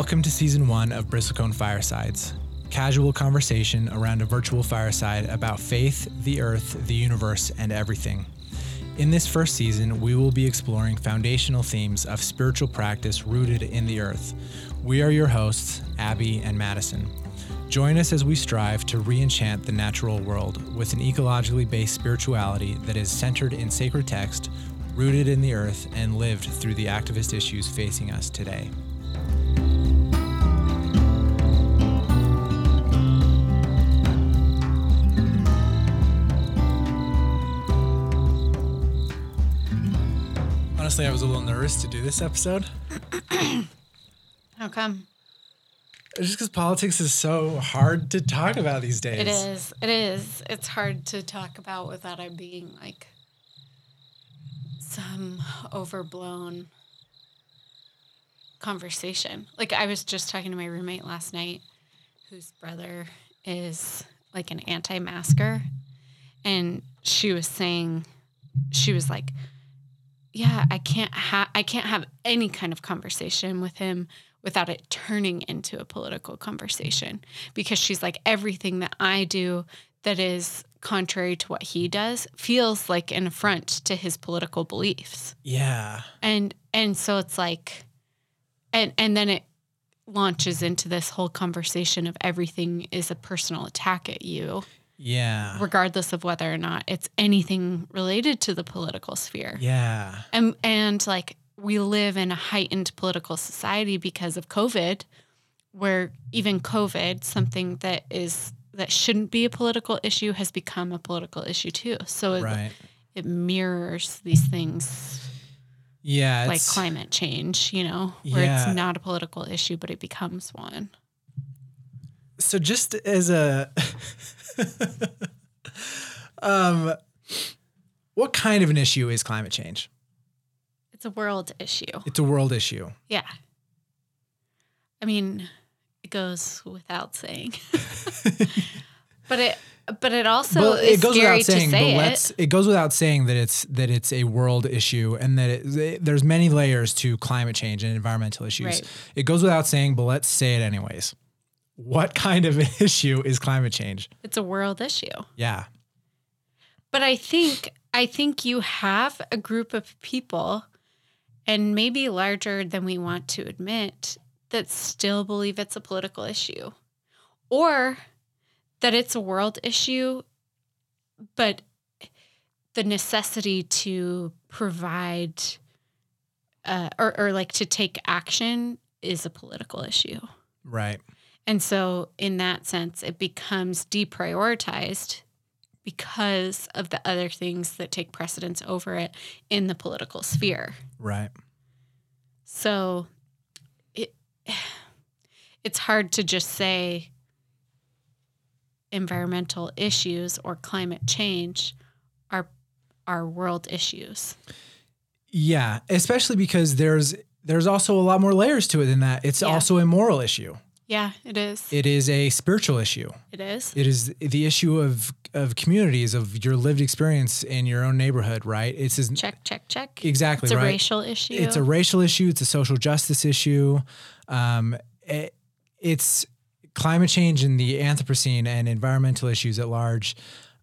Welcome to season one of Bristlecone Firesides, casual conversation around a virtual fireside about faith, the earth, the universe, and everything. In this first season, we will be exploring foundational themes of spiritual practice rooted in the earth. We are your hosts, Abby and Madison. Join us as we strive to re enchant the natural world with an ecologically based spirituality that is centered in sacred text, rooted in the earth, and lived through the activist issues facing us today. Honestly, I was a little nervous to do this episode. How come? Just because politics is so hard to talk about these days. It is. It is. It's hard to talk about without it being like some overblown conversation. Like I was just talking to my roommate last night whose brother is like an anti-masker and she was saying she was like yeah, I can't have I can't have any kind of conversation with him without it turning into a political conversation because she's like everything that I do that is contrary to what he does feels like an affront to his political beliefs. Yeah. And and so it's like and and then it launches into this whole conversation of everything is a personal attack at you Yeah. regardless of whether or not it's anything related to the political sphere. Yeah. And and like we live in a heightened political society because of COVID, where even COVID, something that is that shouldn't be a political issue, has become a political issue too. So it, Right. it mirrors these things Yeah. like climate change, you know, where Yeah. it's not a political issue, but it becomes one. so just as a um what kind of an issue is climate change? It's a world issue. It's a world issue. Yeah. I mean, it goes without saying. but it but it also is it goes without saying, to say but it. let's it goes without saying that it's that it's a world issue and that it, there's many layers to climate change and environmental issues. Right. It goes without saying, but let's say it anyways. What kind of issue is climate change? It's a world issue. Yeah. But I think I think you have a group of people and maybe larger than we want to admit that still believe it's a political issue or that it's a world issue but the necessity to provide uh, or, or like to take action is a political issue. Right. And so, in that sense, it becomes deprioritized because of the other things that take precedence over it in the political sphere. Right. So, it it's hard to just say environmental issues or climate change are are world issues. Yeah, especially because there's there's also a lot more layers to it than that. It's Yeah. also a moral issue. Yeah, it is. It is a spiritual issue. It is. It is the issue of of communities, of your lived experience in your own neighborhood, right? It's as, Check, check, check. exactly It's a right. racial issue. It's a racial issue. It's a social justice issue. Um, it- it's climate change and the Anthropocene and environmental issues at large,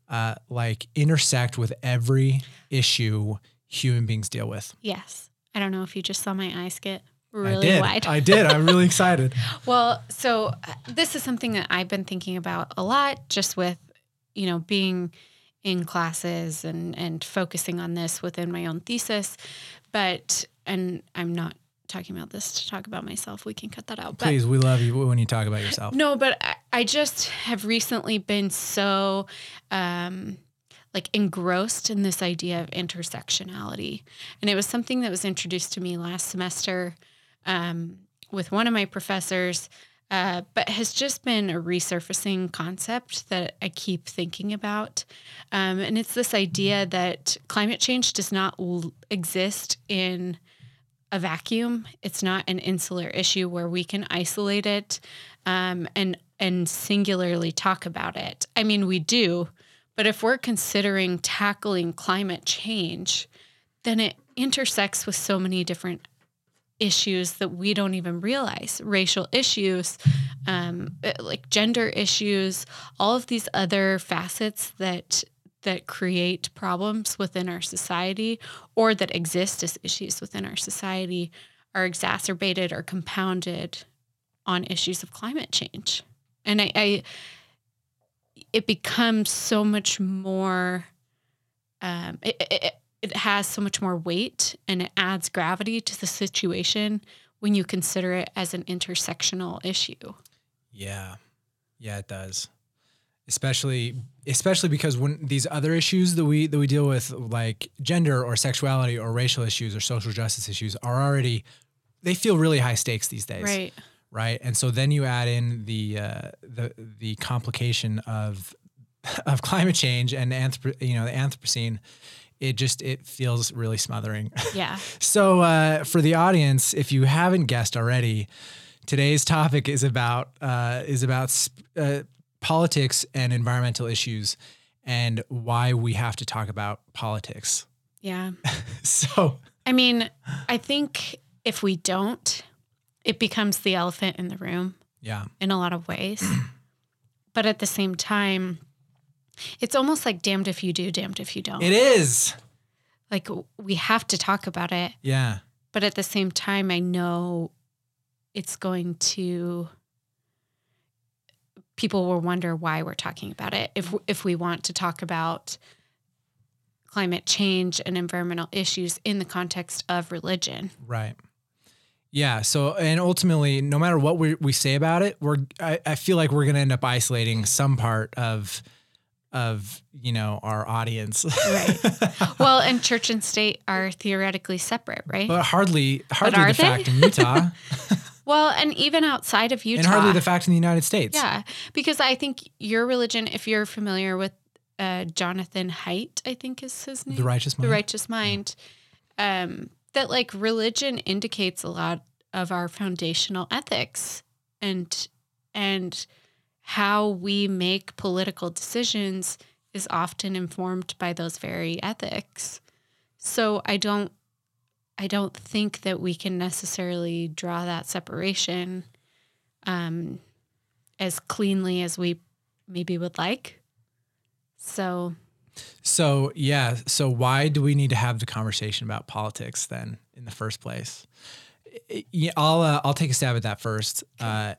uh, like intersect with every issue human beings deal with. yes. I don't know if you just saw my eyes get I really did. wide. I did. I'm really excited. Well, so uh, this is something that I've been thinking about a lot just with, you know, being in classes and and focusing on this within my own thesis. But and I'm not talking about this to talk about myself. We can cut that out. But Please, we love you when you talk about yourself. no, but I, I just have recently been so um like engrossed in this idea of intersectionality. And it was something that was introduced to me last semester um, with one of my professors, uh, but has just been a resurfacing concept that I keep thinking about. Um, and it's this idea that climate change does not l- exist in a vacuum. It's not an insular issue where we can isolate it um, and and singularly talk about it. I mean, we do, but if we're considering tackling climate change, then it intersects with so many different issues that we don't even realize. Racial issues um, uh, like gender issues all of these other facets that that create problems within our society or that exist as issues within our society are exacerbated or compounded on issues of climate change. And i, I it becomes so much more um, it, it, it has so much more weight and it adds gravity to the situation when you consider it as an intersectional issue. Yeah. Yeah, it does. Especially especially because when these other issues that we that we deal with like gender or sexuality or racial issues or social justice issues are already they feel really high stakes these days. Right. Right? And so then you add in the uh, the the complication of of climate change and anthrop- you know the Anthropocene it just it feels really smothering. Yeah. so uh, for the audience, if you haven't guessed already, today's topic is about uh, is about uh, politics and environmental issues and why we have to talk about politics. Yeah. so I mean, I think if we don't, it becomes the elephant in the room. Yeah. In a lot of ways. but at the same time, it's almost like damned if you do, damned if you don't. It is. Like we have to talk about it. Yeah. But at the same time, I know it's going to people will wonder why we're talking about it. If if we want to talk about climate change and environmental issues in the context of religion. Right. Yeah. So, and ultimately, no matter what we, we say about it, we're, I, I feel like we're going to end up isolating some part of of you know our audience. Right. Well and church and state are theoretically separate right? But hardly hardly the they? fact in utah. Well and even outside of utah and hardly the fact in the united states. Yeah because i think your religion if you're familiar with uh, jonathan haidt i think is his name. The righteous mind? The righteous mind. Yeah. um, that like religion indicates a lot of our foundational ethics and and how we make political decisions is often informed by those very ethics. So I don't I don't think that we can necessarily draw that separation um, as cleanly as we maybe would like. So so yeah, so why do we need to have the conversation about politics then in the first place? Yeah, I'll uh, I'll take a stab at that first. Uh,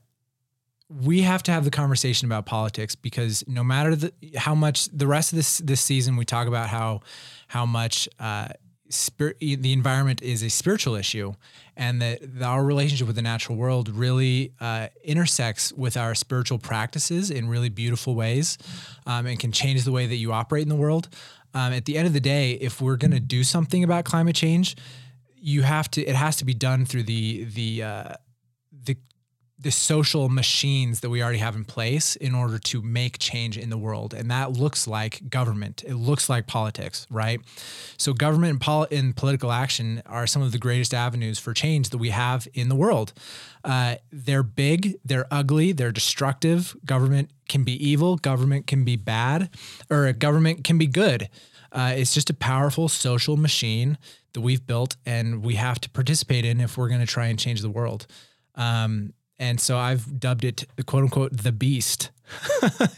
we have to have the conversation about politics because no matter the, how much the rest of this this season we talk about how how much uh, spir- the environment is a spiritual issue and that, our relationship with the natural world really uh, intersects with our spiritual practices in really beautiful ways um, and can change the way that you operate in the world. Um, at the end of the day, if we're going to do something about climate change, you have to. It has to be done through the the uh, the social machines that we already have in place in order to make change in the world. And that looks like government. It looks like politics, right? So government and, pol- and political action are some of the greatest avenues for change that we have in the world. Uh, they're big, they're ugly, they're destructive. Government can be evil, government can be bad, or government can be good. Uh, it's just a powerful social machine that we've built and we have to participate in if we're going to try and change the world. Um, and so I've dubbed it "quote unquote" the beast.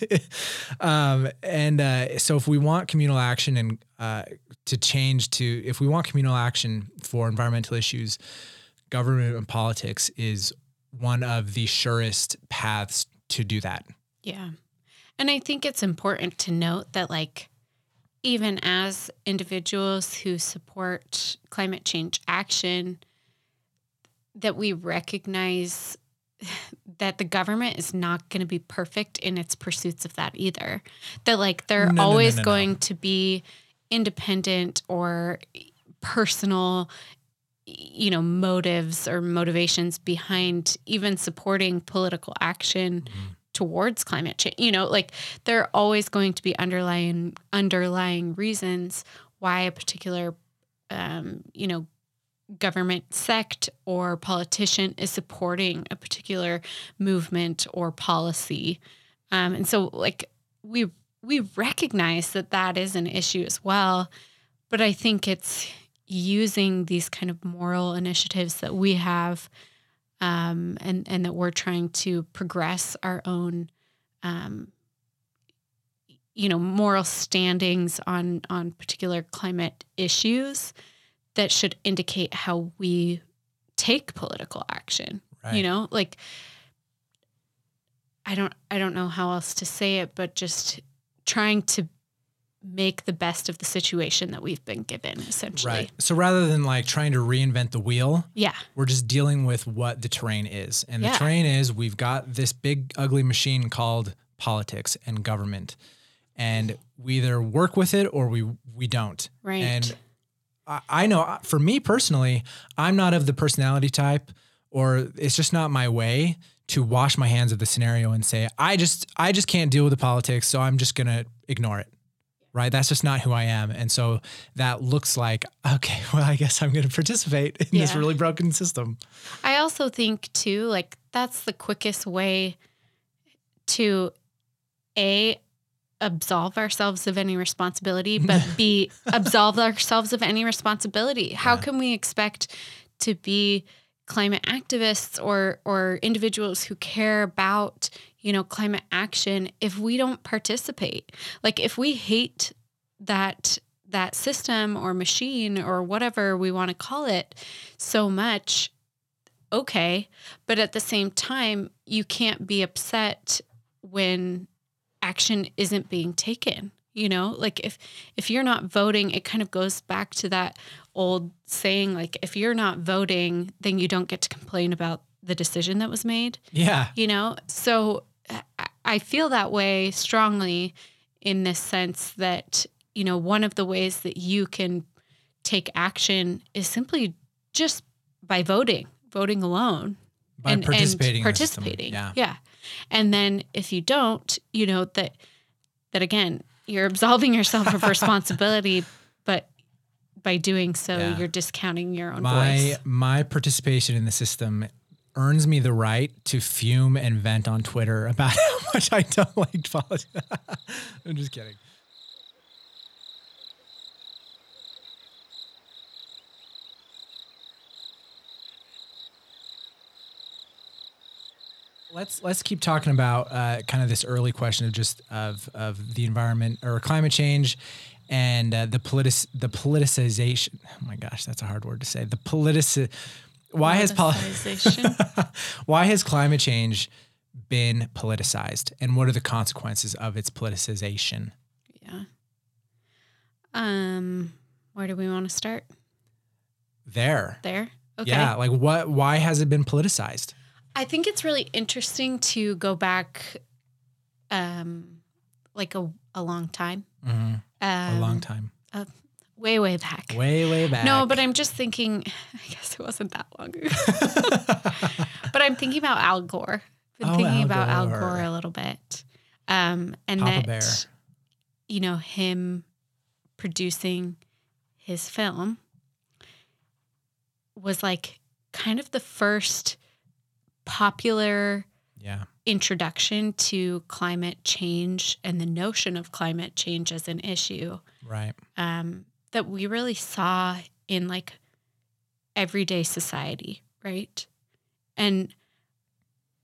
um, and uh, so, if we want communal action and uh, to change to, if we want communal action for environmental issues, government and politics is one of the surest paths to do that. Yeah, and I think it's important to note that, like, even as individuals who support climate change action, that we recognize that the government is not going to be perfect in its pursuits of that either. That like they're no, always no, no, going to be independent or personal you know motives or motivations behind even supporting political action mm-hmm. towards climate change you know like there are always going to be underlying underlying reasons why a particular um, you know government sect or politician is supporting a particular movement or policy. Um, and so, like, we we recognize that that is an issue as well, but I think it's using these kind of moral initiatives that we have um, and and that we're trying to progress our own um, you know moral standings on on particular climate issues that should indicate how we take political action Right. you know like i don't i don't know how else to say it but just trying to make the best of the situation that we've been given essentially Right. So rather than like trying to reinvent the wheel, yeah we're just dealing with what the terrain is. And Yeah. the terrain is we've got this big, ugly machine called politics and government. And we either work with it or we we don't. Right. And I, I know for me personally, I'm not of the personality type, or it's just not my way to wash my hands of the scenario and say, I just I just can't deal with the politics, so I'm just gonna ignore it. Right. That's just not who I am. And so that looks like, okay, well, I guess I'm going to participate in this really broken system. I also think too, like that's the quickest way to a absolve ourselves of any responsibility, but be absolve ourselves of any responsibility. How Yeah. can we expect to be climate activists or or individuals who care about you know climate action if we don't participate? Like if we hate that that system or machine or whatever we want to call it so much okay but at the same time you can't be upset when action isn't being taken you know like if if you're not voting it kind of goes back to that old saying like if you're not voting then you don't get to complain about the decision that was made Yeah. you know so I- feel that way strongly in this sense that you know one of the ways that you can take action is simply just by voting voting alone By participating. in the participating Yeah. yeah and then if you don't you know that that again you're absolving yourself of responsibility but by doing so Yeah. you're discounting your own My voice my participation in the system earns me the right to fume and vent on Twitter about how much I don't like politics. I'm just kidding. Let's let's keep talking about uh, kind of this early question of just of of the environment or climate change and uh, the politic the politicization. Oh my gosh, that's a hard word to say. The politic. Why has poli- Politicization. why has climate change been politicized, and what are the consequences of its politicization? yeah um where do we want to start There, there okay yeah, like what? Why has it been politicized? I think it's really interesting to go back um like a, a long time. hmm Um, a long time, Way, way back. way, way back. No, but I'm just thinking I guess it wasn't that long ago. but I'm thinking about Al Gore. Been Oh, thinking Al about Al Gore. Gore a little bit. Um and Papa that Bear. you know, him producing his film was like kind of the first popular yeah, introduction to climate change and the notion of climate change as an issue right. um, that we really saw in like everyday society, right? And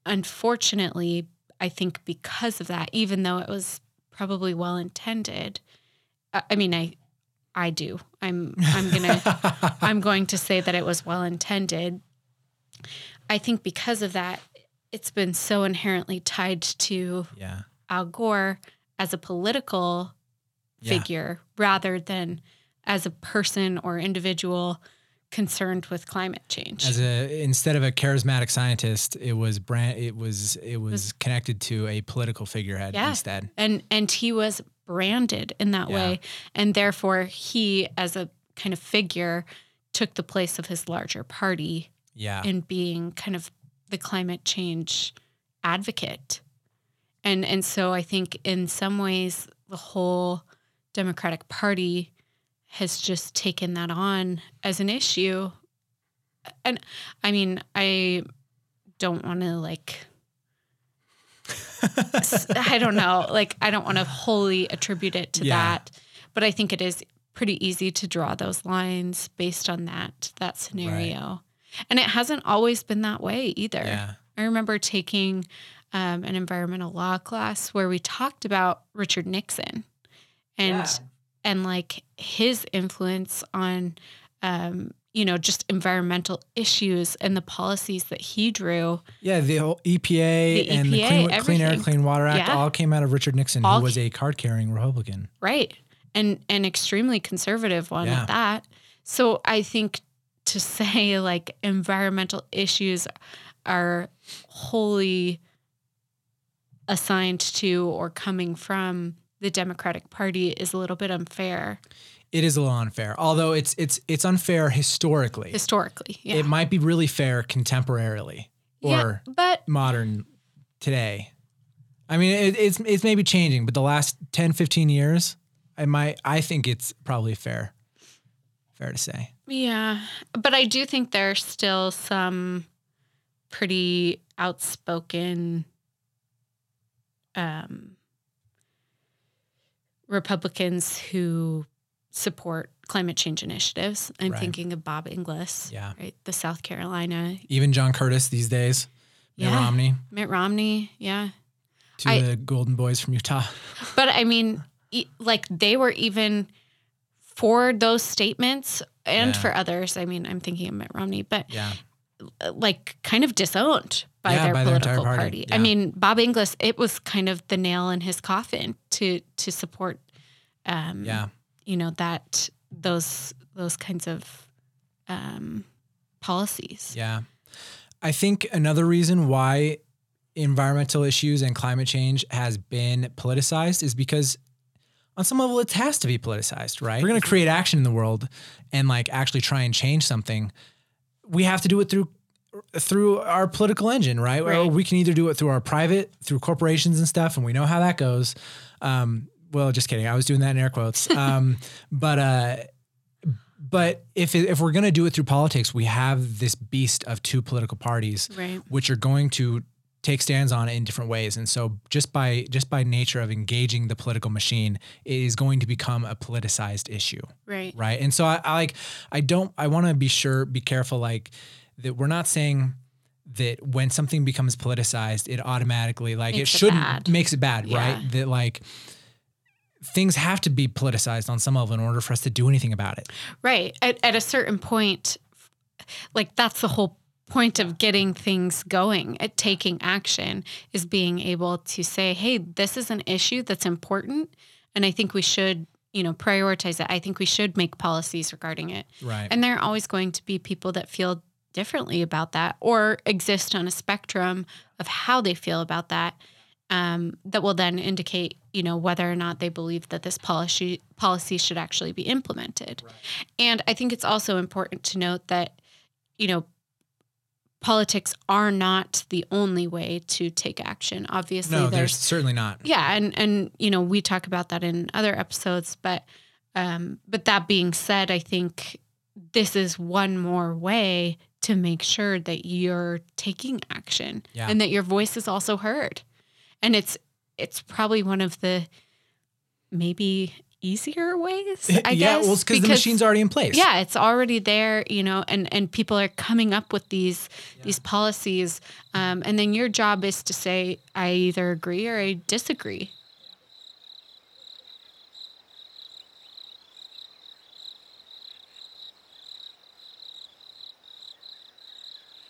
unfortunately, I think because of that, even though it was probably well intended, I, I mean, I, I do. I'm, I'm gonna, I'm going to say that it was well intended. I think because of that, it's been so inherently tied to yeah, Al Gore as a political yeah. figure rather than as a person or individual concerned with climate change. As a instead of a charismatic scientist, it was brand. It was it was connected to a political figurehead Yeah. instead. and and he was branded in that Yeah. way and therefore he as a kind of figure took the place of his larger party Yeah, in being kind of the climate change advocate. And and so I think in some ways the whole Democratic Party has just taken that on as an issue. And I mean, I don't want to like I don't know, like I don't want to wholly attribute it to Yeah. that, but I think it is pretty easy to draw those lines based on that that scenario. And it hasn't always been that way either. Yeah. I remember taking um, an environmental law class where we talked about Richard Nixon and Yeah. and like his influence on um, you know just environmental issues and the policies that he drew. Yeah, the whole EPA The and the Clean, Clean Air. Clean Water Act Yeah. all came out of Richard Nixon, All who was a card carrying Republican. Right. And an extremely conservative one Yeah. at that. So I think to say like environmental issues are wholly assigned to or coming from the Democratic Party is a little bit unfair It is a little unfair, although it's it's it's unfair historically. historically. Yeah. It might be really fair contemporarily yeah, or but modern today. I mean, it, it's it's maybe changing, but the last 10, 15 years, I might I think it's probably fair. Fair to say. Yeah, but I do think there are still some pretty outspoken um, Republicans who support climate change initiatives. I'm Right. thinking of Bob Inglis, Yeah. right? The South Carolina, Even John Curtis these days, Mitt Yeah. Romney, Mitt Romney, yeah. To I- the Golden Boys from Utah. But I mean, like they were even for those statements and Yeah. for others. I mean, I'm thinking of Mitt Romney, but Yeah. like kind of disowned by Yeah, their by their political party. party. Yeah. I mean, Bob Inglis, it was kind of the nail in his coffin to to support, um, Yeah. you know that those those kinds of um, policies. Yeah. I think another reason why environmental issues and climate change has been politicized is because on some level it has to be politicized, right? If we're going to create action in the world and like actually try and change something, we have to do it through through our political engine, right? Or Right. we can either do it through our private, through corporations and stuff, and we know how that goes. Um, well, just kidding. I was doing that in air quotes. Um, but uh, but if if we're going to do it through politics, we have this beast of two political parties, Right. which are going to take stands on it in different ways. And so, just by just by nature of engaging the political machine, it is going to become a politicized issue, Right. right? And so, I, I like I don't I want to be sure, be careful, like that we're not saying that when something becomes politicized, it automatically like Makes it it shouldn't bad. makes it bad, Yeah. right? That like things have to be politicized on some level in order for us to do anything about it. Right. At, at a certain point, like that's the whole point of getting things going, at taking action, is being able to say, hey, this is an issue that's important. And I think we should, you know, prioritize it. I think we should make policies regarding it. Right. And there are always going to be people that feel differently about that or exist on a spectrum of how they feel about that. Um, that will then indicate, you know, whether or not they believe that this policy policy should actually be implemented. And I think it's also important to note that, you know, politics are not the only way to take action. Obviously, no, there's certainly not. yeah, and and you know we talk about that in other episodes, but um, but that being said, I think this is one more way to make sure that you're taking action Yeah. and that your voice is also heard, and it's it's probably one of the maybe easier ways. I yeah, guess well, it's because the machine's already in place. yeah, it's already there, you know, and and people are coming up with these these policies, um, and then your job is to say I either agree or I disagree.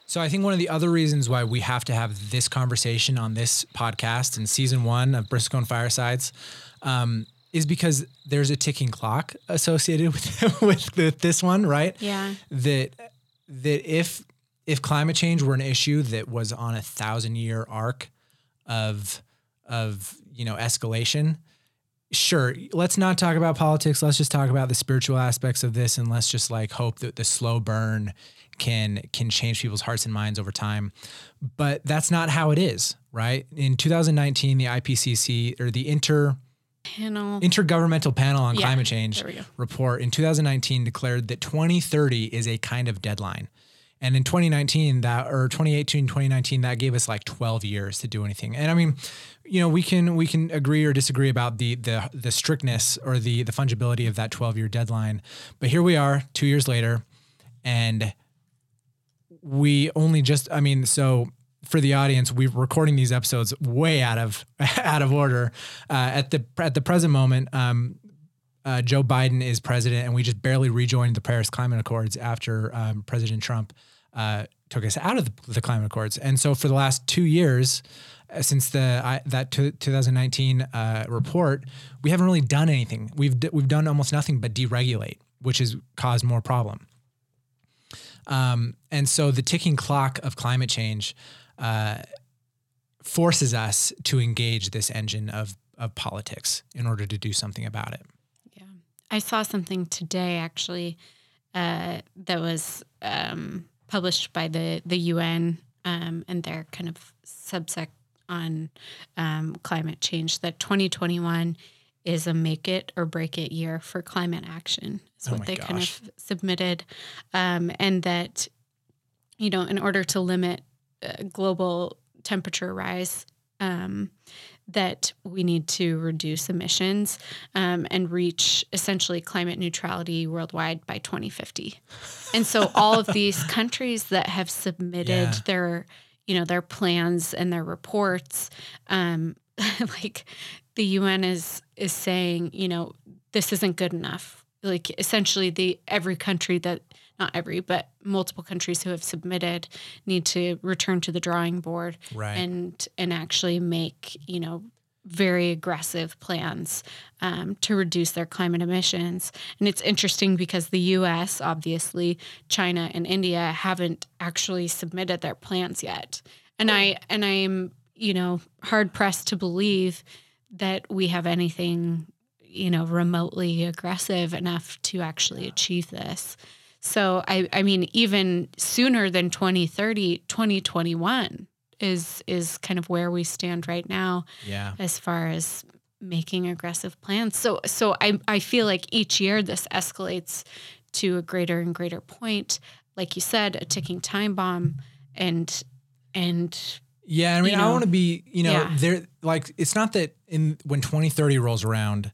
So I think one of the other reasons why we have to have this conversation on this podcast in season one of Bristlecone Firesides um, is because there's a ticking clock associated with with, with this one, right? Yeah, That that if if climate change were an issue that was on a thousand year arc of of you know escalation, sure, let's not talk about politics. Let's just talk about the spiritual aspects of this, and let's just like hope that the slow burn can can change people's hearts and minds over time. But that's not how it is, right? In 2019, the IPCC or the Inter panel. Intergovernmental Panel on Yeah, Climate Change there we go. report in 2019 declared that 2030 is a kind of deadline. And in 2019, that or 2018, 2019, that gave us like 12 years to do anything. And I mean, you know, we can we can agree or disagree about the the the strictness or the the fungibility of that 12 year deadline. But here we are, two years later, and we only just I mean, so for the audience, we're recording these episodes way out of out of order. Uh, at the at the present moment, um, uh, Joe Biden is president, and we just barely rejoined the Paris Climate Accords after um, President Trump uh, took us out of the, the, Climate Accords. And so, for the last two years, uh, since the I, that t- 2019 uh, report, we haven't really done anything. We've d- we've done almost nothing but deregulate, which has caused more problem. Um, and so, the ticking clock of climate change uh, forces us to engage this engine of of politics in order to do something about it. Yeah, I saw something today actually uh, that was um, published by the the UN um, and their kind of subsect on um, climate change that 2021 is a make it or break it year for climate action. Is oh what they gosh. kind of submitted, um, and that you know in order to limit uh, global temperature rise. Um, that we need to reduce emissions um, and reach essentially climate neutrality worldwide by 2050. And so all of these countries that have submitted yeah. their, you know, their plans and their reports, um, like the UN is is saying, you know, this isn't good enough. Like essentially, the every country that not every, but multiple countries who have submitted need to return to the drawing board right. and and actually make you know very aggressive plans um, to reduce their climate emissions. And it's interesting because the U.S., obviously, China and India haven't actually submitted their plans yet. And I and I'm you know hard pressed to believe that we have anything you know remotely aggressive enough to actually achieve this. So I, I mean, even sooner than 2030, 2021 is is kind of where we stand right now. Yeah. As far as making aggressive plans. So so I I feel like each year this escalates to a greater and greater point. Like you said, a ticking time bomb and and yeah, I mean, you know, I want to be, you know, yeah. there like it's not that in when 2030 rolls around,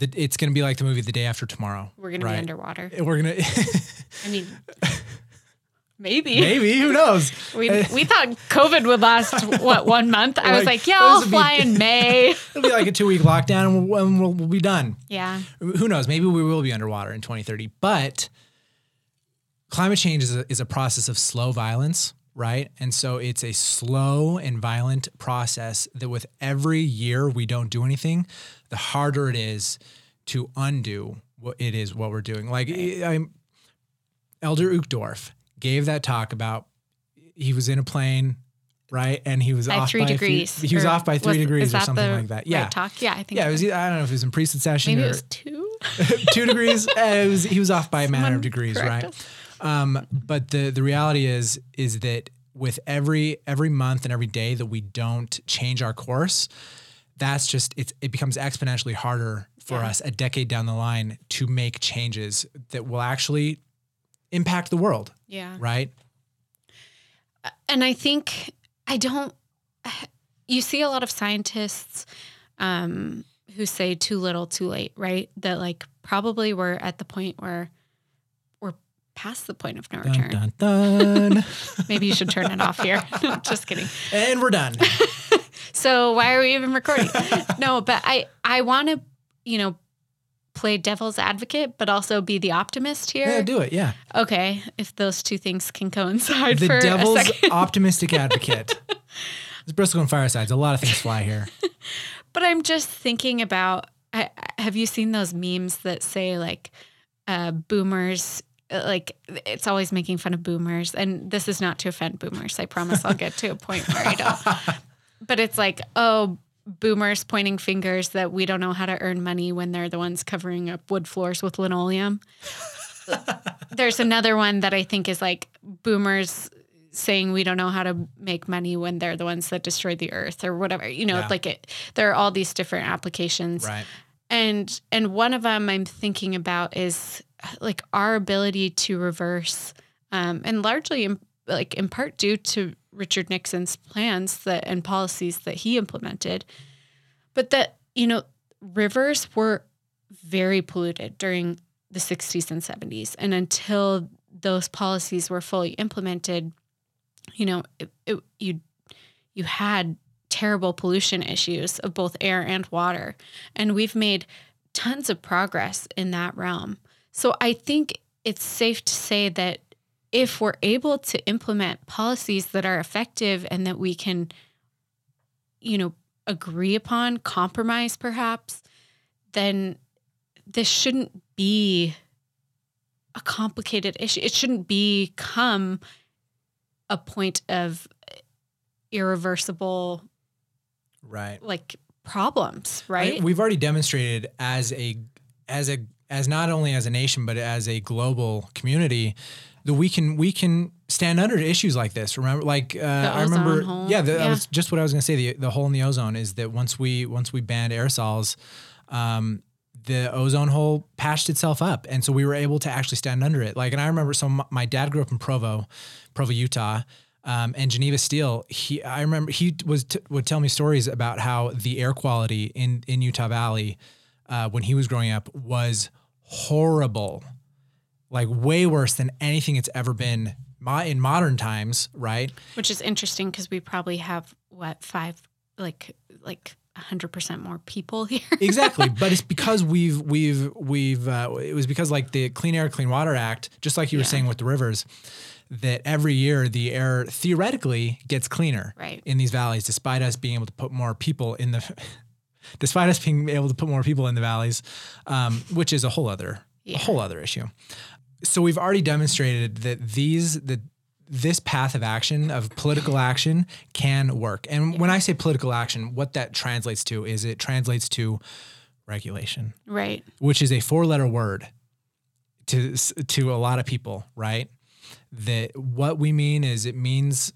that it's going to be like the movie The Day After Tomorrow. We're going right? to be underwater. We're going to. I mean, maybe. Maybe who knows? We we thought COVID would last what one month. I like, was like, yeah, I'll fly be, in May. It'll be like a two week lockdown, and we'll, and we'll, we'll be done. Yeah. Who knows? Maybe we will be underwater in 2030. But climate change is a, is a process of slow violence right? And so it's a slow and violent process that with every year we don't do anything, the harder it is to undo what it is what we're doing. Like I'm Elder Uchtdorf gave that talk about he was in a plane, right? And he was by off three by degrees. Few, he was off by three was, degrees or something like that. Yeah. Right talk. Yeah, I think. Yeah, it was. I don't know if it was in precession Maybe or it was two. two degrees. Uh, it was. He was off by a matter of degrees, right? Us. Um, but the the reality is is that with every every month and every day that we don't change our course, that's just it's it becomes exponentially harder for yeah. us a decade down the line to make changes that will actually impact the world. Yeah. Right. And I think I don't. You see a lot of scientists um, who say too little, too late, right? That like probably we're at the point where we're past the point of no return. Dun, dun, dun. Maybe you should turn it off here. Just kidding. And we're done. so why are we even recording? no, but I I want to, you know, play devil's advocate, but also be the optimist here. Yeah, do it. Yeah. Okay, if those two things can coincide. The for devil's optimistic advocate. It's and Firesides. A lot of things fly here. but I'm just thinking about. I, have you seen those memes that say like uh, boomers uh, like it's always making fun of boomers and this is not to offend boomers i promise i'll get to a point where i don't but it's like oh boomers pointing fingers that we don't know how to earn money when they're the ones covering up wood floors with linoleum. There's another one that i think is like boomers saying we don't know how to make money when they're the ones that destroyed the earth or whatever you know yeah. like it there are all these different applications. Right. And and one of them i'm thinking about is like our ability to reverse um, and largely in, like in part due to Richard Nixon's plans that and policies that he implemented, but that you know rivers were very polluted during the 60s and 70s, and until those policies were fully implemented, you know, it, it, you you had terrible pollution issues of both air and water, and we've made tons of progress in that realm. So I think it's safe to say that if we're able to implement policies that are effective and that we can, you know, agree upon, compromise perhaps, then this shouldn't be a complicated issue. It shouldn't become a point of irreversible right like problems, right? I, we've already demonstrated as a as a as not only as a nation but as a global community that we can we can stand under issues like this. Remember, like uh, I remember, hole. yeah, the, Yeah. that was just what I was going to say. The the hole in the ozone is that once we once we banned aerosols, um, the ozone hole patched itself up, and so we were able to actually stand under it. Like, and I remember, so m- my dad grew up in Provo, Provo, Utah. Um, and Geneva Steel, he, I remember he was t- would tell me stories about how the air quality in in Utah Valley, uh, when he was growing up, was horrible like way worse than anything it's ever been in modern times, right? Which is interesting because we probably have what five like like hundred percent more people here. Exactly, but it's because we've we've we've uh, it was because like the Clean Air Clean Water Act, just like you were saying with the rivers, that every year the air theoretically gets cleaner Right. in these valleys, despite us being able to put more people in the. Despite us being able to put more people in the valleys, um, which is a whole other Yeah. a whole other issue. So we've already demonstrated that these that this path of action of political action can work. And when I say political action, what that translates to is it translates to regulation, right. which is a four-letter word to to a lot of people, right? That what we mean is it means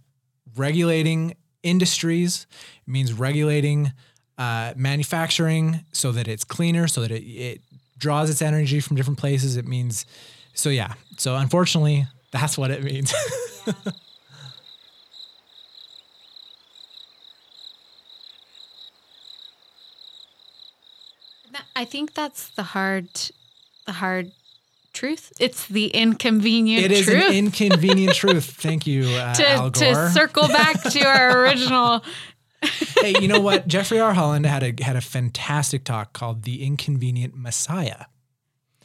regulating industries, it means regulating uh, manufacturing so that it's cleaner, so that it, it draws its energy from different places. It means, so yeah. So unfortunately, that's what it means. I think that's the hard the hard truth. It's the inconvenient truth. it is truth. an inconvenient truth. Thank you, uh, Al to, Gore. to circle back to our original hey, you know what? Jeffrey R. Holland had a had a fantastic talk called "The Inconvenient Messiah."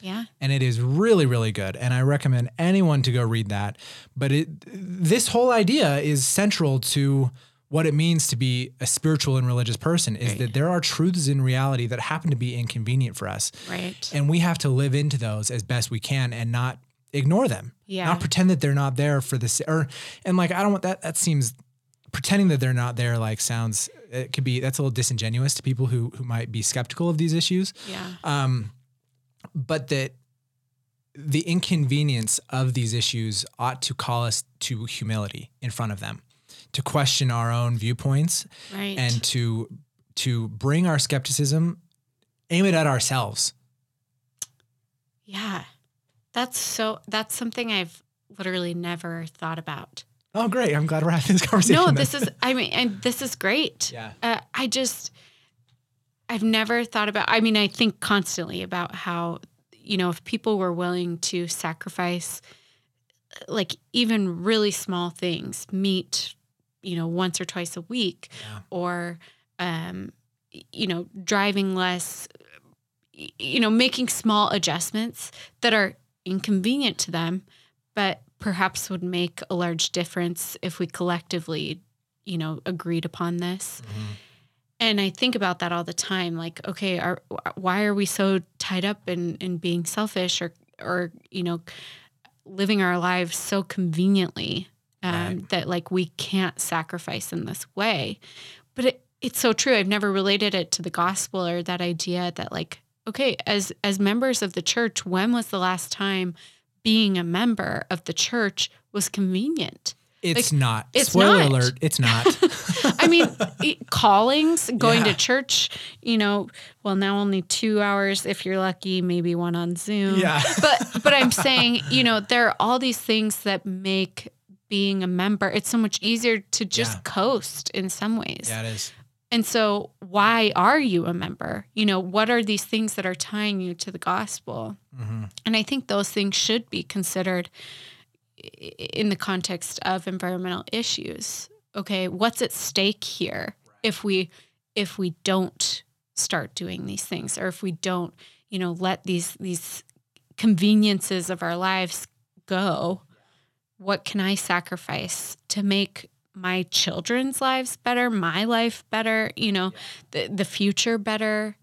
Yeah. And it is really really good. And i recommend anyone to go read that. But it this whole idea is central to what it means to be a spiritual and religious person is Right. that there are truths in reality that happen to be inconvenient for us. Right. And we have to live into those as best we can and not ignore them. Yeah. not pretend that they're not there for this or and like i don't want that that seems pretending that they're not there like sounds it could be that's a little disingenuous to people who who might be skeptical of these issues. Yeah. Um, but that the inconvenience of these issues ought to call us to humility in front of them, to question our own viewpoints, right and to to bring our skepticism, aim it at ourselves. yeah that's so that's something i've literally never thought about Oh, great! I'm glad we're having this conversation. no this is i mean and this is great yeah, uh, I just, I've never thought about, I mean, I think constantly about how, you know, if people were willing to sacrifice like even really small things, meat, you know, once or twice a week, Yeah. or, um, you know, driving less, you know, making small adjustments that are inconvenient to them, but perhaps would make a large difference if we collectively, you know, agreed upon this. Mhm. And I think about that all the time. Like, okay, are, why are we so tied up in, in being selfish or, or, you know, living our lives so conveniently um, Right. that like we can't sacrifice in this way? But it, it's so true. I've never related it to the gospel or that idea that like, okay, as as members of the church, when was the last time being a member of the church was convenient? It's Like, not. it's Spoiler not. alert, it's not. I mean, it- callings, going Yeah. to church, you know, well, now only two hours if you're lucky, maybe one on Zoom. Yeah. But, but I'm saying, you know, there are all these things that make being a member, it's so much easier to just Yeah. coast in some ways. yeah, it is. And so, why are you a member? You know, what are these things that are tying you to the gospel? hmm And I think those things should be considered in the context of environmental issues. Okay, what's at stake here if we if we don't start doing these things or if we don't, you know, let these these conveniences of our lives go? What can I sacrifice to make my children's lives better, my life better, you know, the the future better?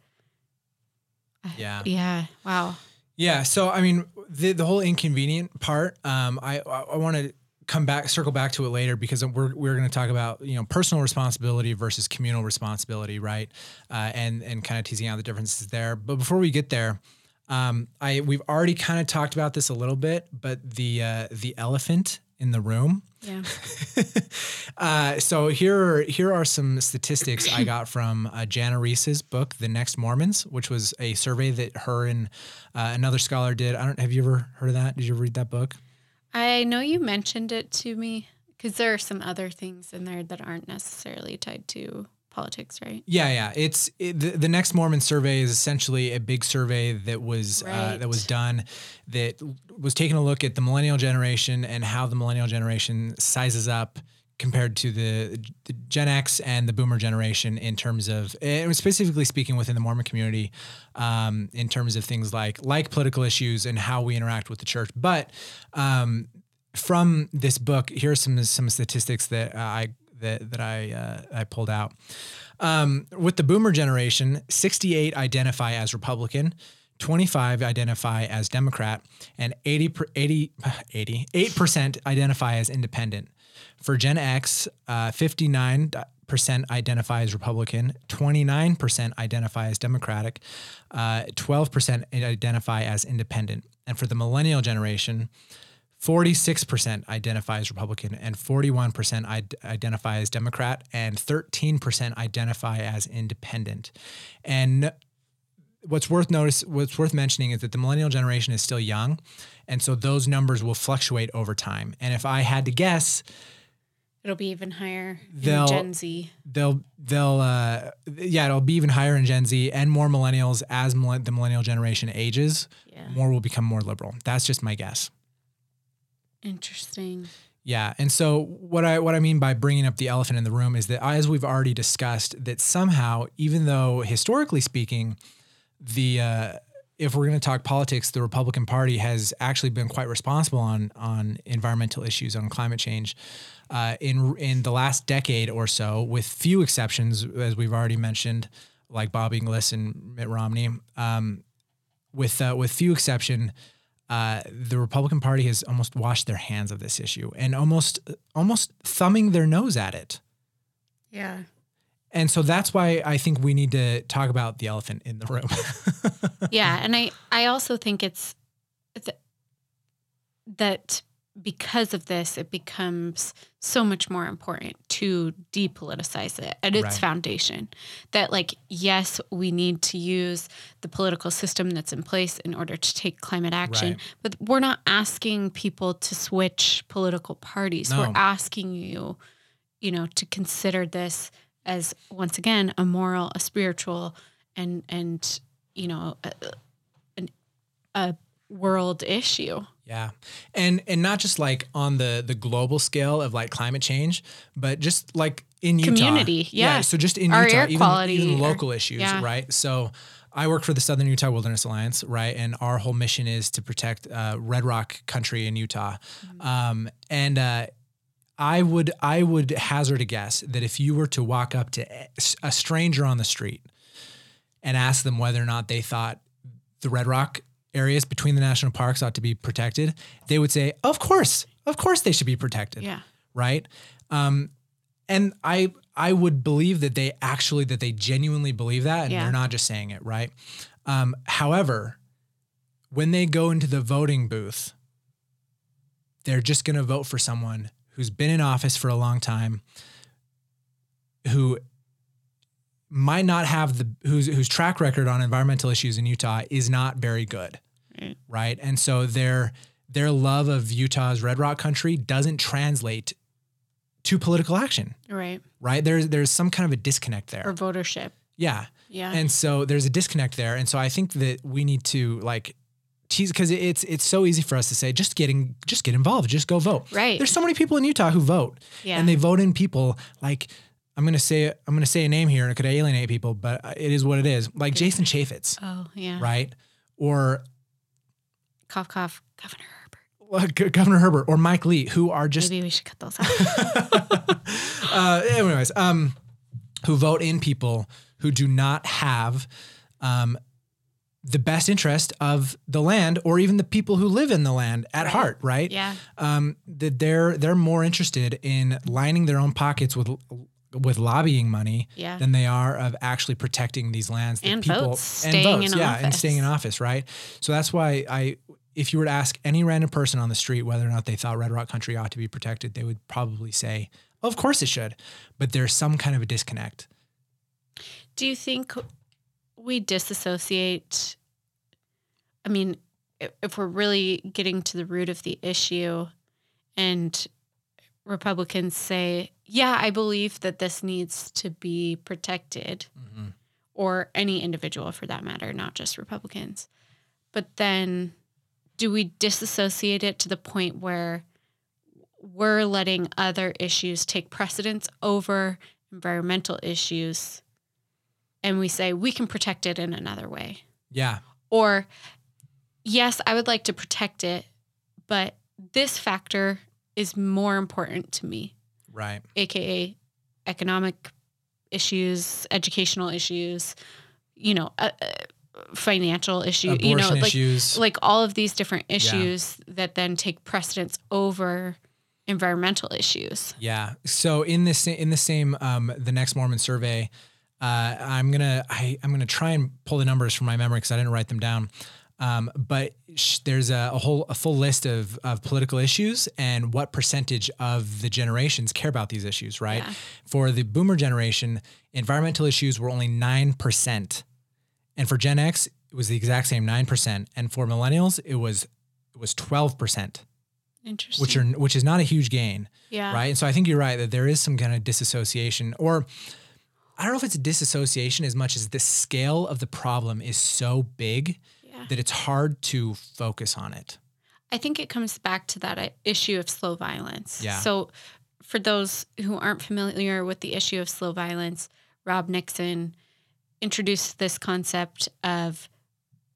Yeah. Yeah. Wow. Yeah. So I mean, the the whole inconvenient part, um, I I, want to come back, circle back to it later because we're we're going to talk about you know personal responsibility versus communal responsibility, right? Uh, and and kind of teasing out the differences there. But before we get there, um, I we've already kind of talked about this a little bit, but the uh, the elephant in the room. Yeah. uh, so here are, here are some statistics I got from uh, Jana Riess's book, The Next Mormons, which was a survey that her and uh, another scholar did. I don't have you ever heard of that? Did you ever read that book? I know you mentioned it to me because there are some other things in there that aren't necessarily tied to politics, right? Yeah, yeah. It's it, the, the Next Mormon survey is essentially a big survey that was uh, that was done that was taking a look at the millennial generation and how the millennial generation sizes up compared to the, the Gen X and the Boomer generation in terms of, and specifically speaking within the Mormon community, um, in terms of things like like political issues and how we interact with the church. But um, from this book, here are some some statistics that I that that I uh, I pulled out. Um, with the Boomer generation, 68 identify as Republican. 25 identify as Democrat and 80, 80, 88% identify as independent. For Gen X, uh, 59% identify as Republican, 29% identify as Democratic, uh, 12% identify as independent. And for the millennial generation, 46% identify as Republican and 41% id- identify as Democrat and 13% identify as independent. And what's worth notice what's worth mentioning is that the millennial generation is still young and so those numbers will fluctuate over time. And if I had to guess, It'll be even higher They'll- in Gen Z. they'll they'll uh yeah, it'll be even higher in Gen Z and more millennials as the millennial generation ages, Yeah. more will become more liberal. That's just my guess. Interesting. Yeah, and so what I what I mean by bringing up the elephant in the room is that as we've already discussed, that somehow, even though historically speaking, the uh, if we're going to talk politics, the Republican Party has actually been quite responsible on on environmental issues, on climate change, uh, in in the last decade or so, with few exceptions, as we've already mentioned, like Bob Inglis and Mitt Romney. Um, with uh, with few exception, uh, the Republican Party has almost washed their hands of this issue and almost almost thumbing their nose at it. Yeah. And so that's why I think we need to talk about the elephant in the room. yeah, and I I also think it's th- that because of this, it becomes so much more important to depoliticize it at its Right. foundation. That like, yes, we need to use the political system that's in place in order to take climate action, Right. but we're not asking people to switch political parties. No. We're asking you, you know, to consider this as once again a moral, a spiritual, and and you know, a, an, a world issue. Yeah. And and not just like on the the global scale of like climate change, but just like in Utah. Community, yeah. so just in Our Utah, air even, quality, even local issues, yeah. right? So I work for the Southern Utah Wilderness Alliance, right? And our whole mission is to protect uh, Red Rock country in Utah. Mm-hmm. Um, and uh, I would I would hazard a guess that if you were to walk up to a stranger on the street and ask them whether or not they thought the Red Rock areas between the national parks ought to be protected, they would say, "Of course, of course they should be protected." Yeah. Right? Um, and I I would believe that they actually that they genuinely believe that, and Yeah. they're not just saying it, right? Um, however, when they go into the voting booth, they're just going to vote for someone who's been in office for a long time, who might not have the whose whose track record on environmental issues in Utah is not very good. Right. Right. And so their their love of Utah's red rock country doesn't translate to political action. Right. Right. There's there's some kind of a disconnect there. Or votership. yeah. Yeah. And so there's a disconnect there. And so I think that we need to like tease because it's it's so easy for us to say just getting just get involved, just go vote. Right. There's so many people in Utah who vote. Yeah. And they vote in people like I'm gonna say I'm gonna say a name here and it could alienate people, but it is what it is. Like Jason Chaffetz, oh, yeah. right? Or Cough, cough. Governor Herbert. Governor Herbert or Mike Lee, who are just Maybe we should cut those out. uh, anyways, um, who vote in people who do not have um, the best interest of the land or even the people who live in the land at Right. heart, right? yeah. Um, that they're they're more interested in lining their own pockets with with lobbying money Yeah. than they are of actually protecting these lands that And people votes, staying in yeah, and staying in office. office, right? So that's why I if you were to ask any random person on the street whether or not they thought Red Rock Country ought to be protected, they would probably say, "Of course it should," but there's some kind of a disconnect. Do you think we disassociate? I mean, if we're really getting to the root of the issue and Republicans say, yeah, I believe that this needs to be protected, mm-hmm. or any individual for that matter, not just Republicans. But then do we disassociate it to the point where we're letting other issues take precedence over environmental issues and we say we can protect it in another way? Yeah, Or, yes, I would like to protect it, but this factor is more important to me, right. AKA economic issues, educational issues, you know, uh, uh, financial issue, Abortion you know, like issues. like all of these different issues that then take precedence over environmental issues. Yeah. So in this in the same um, the next Mormon survey, uh, I'm gonna I, I'm gonna try and pull the numbers from my memory because I didn't write them down. Um, but sh- there's a, a whole a full list of of political issues and what percentage of the generations care about these issues. Right. Yeah. For the Boomer generation, environmental issues were only nine percent, and for Gen X, it was the exact same nine percent, and for Millennials, it was it was twelve percent, Interesting. which are which is not a huge gain yeah. right? And so I think you're right that there is some kind of disassociation, or I don't know if it's a disassociation as much as the scale of the problem is so big. That it's hard to focus on it. I think it comes back to that uh, issue of slow violence. Yeah. So, for those who aren't familiar with the issue of slow violence, Rob Nixon introduced this concept of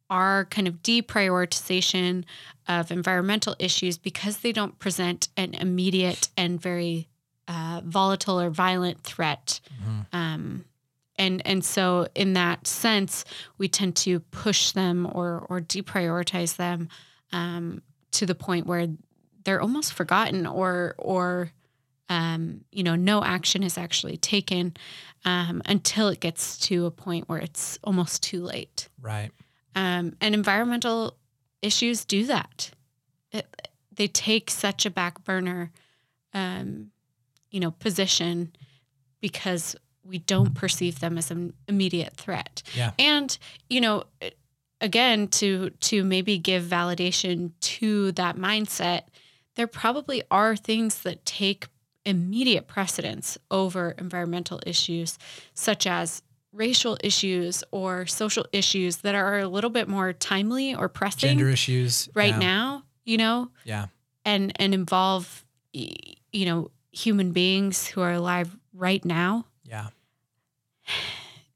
our kind of deprioritization of environmental issues because they don't present an immediate and very uh, volatile or violent threat. Um, and and so in that sense, we tend to push them or or deprioritize them um, to the point where they're almost forgotten or or um, you know no action is actually taken um, until it gets to a point where it's almost too late. Right. Um, and environmental issues do that. It, they take such a back burner, um, you know, position because we don't perceive them as an immediate threat. Yeah. And you know, again, to to maybe give validation to that mindset, there probably are things that take immediate precedence over environmental issues, such as racial issues or social issues that are a little bit more timely or pressing Gender issues. right yeah. now, you know, Yeah. and and involve you know human beings who are alive right now. Yeah.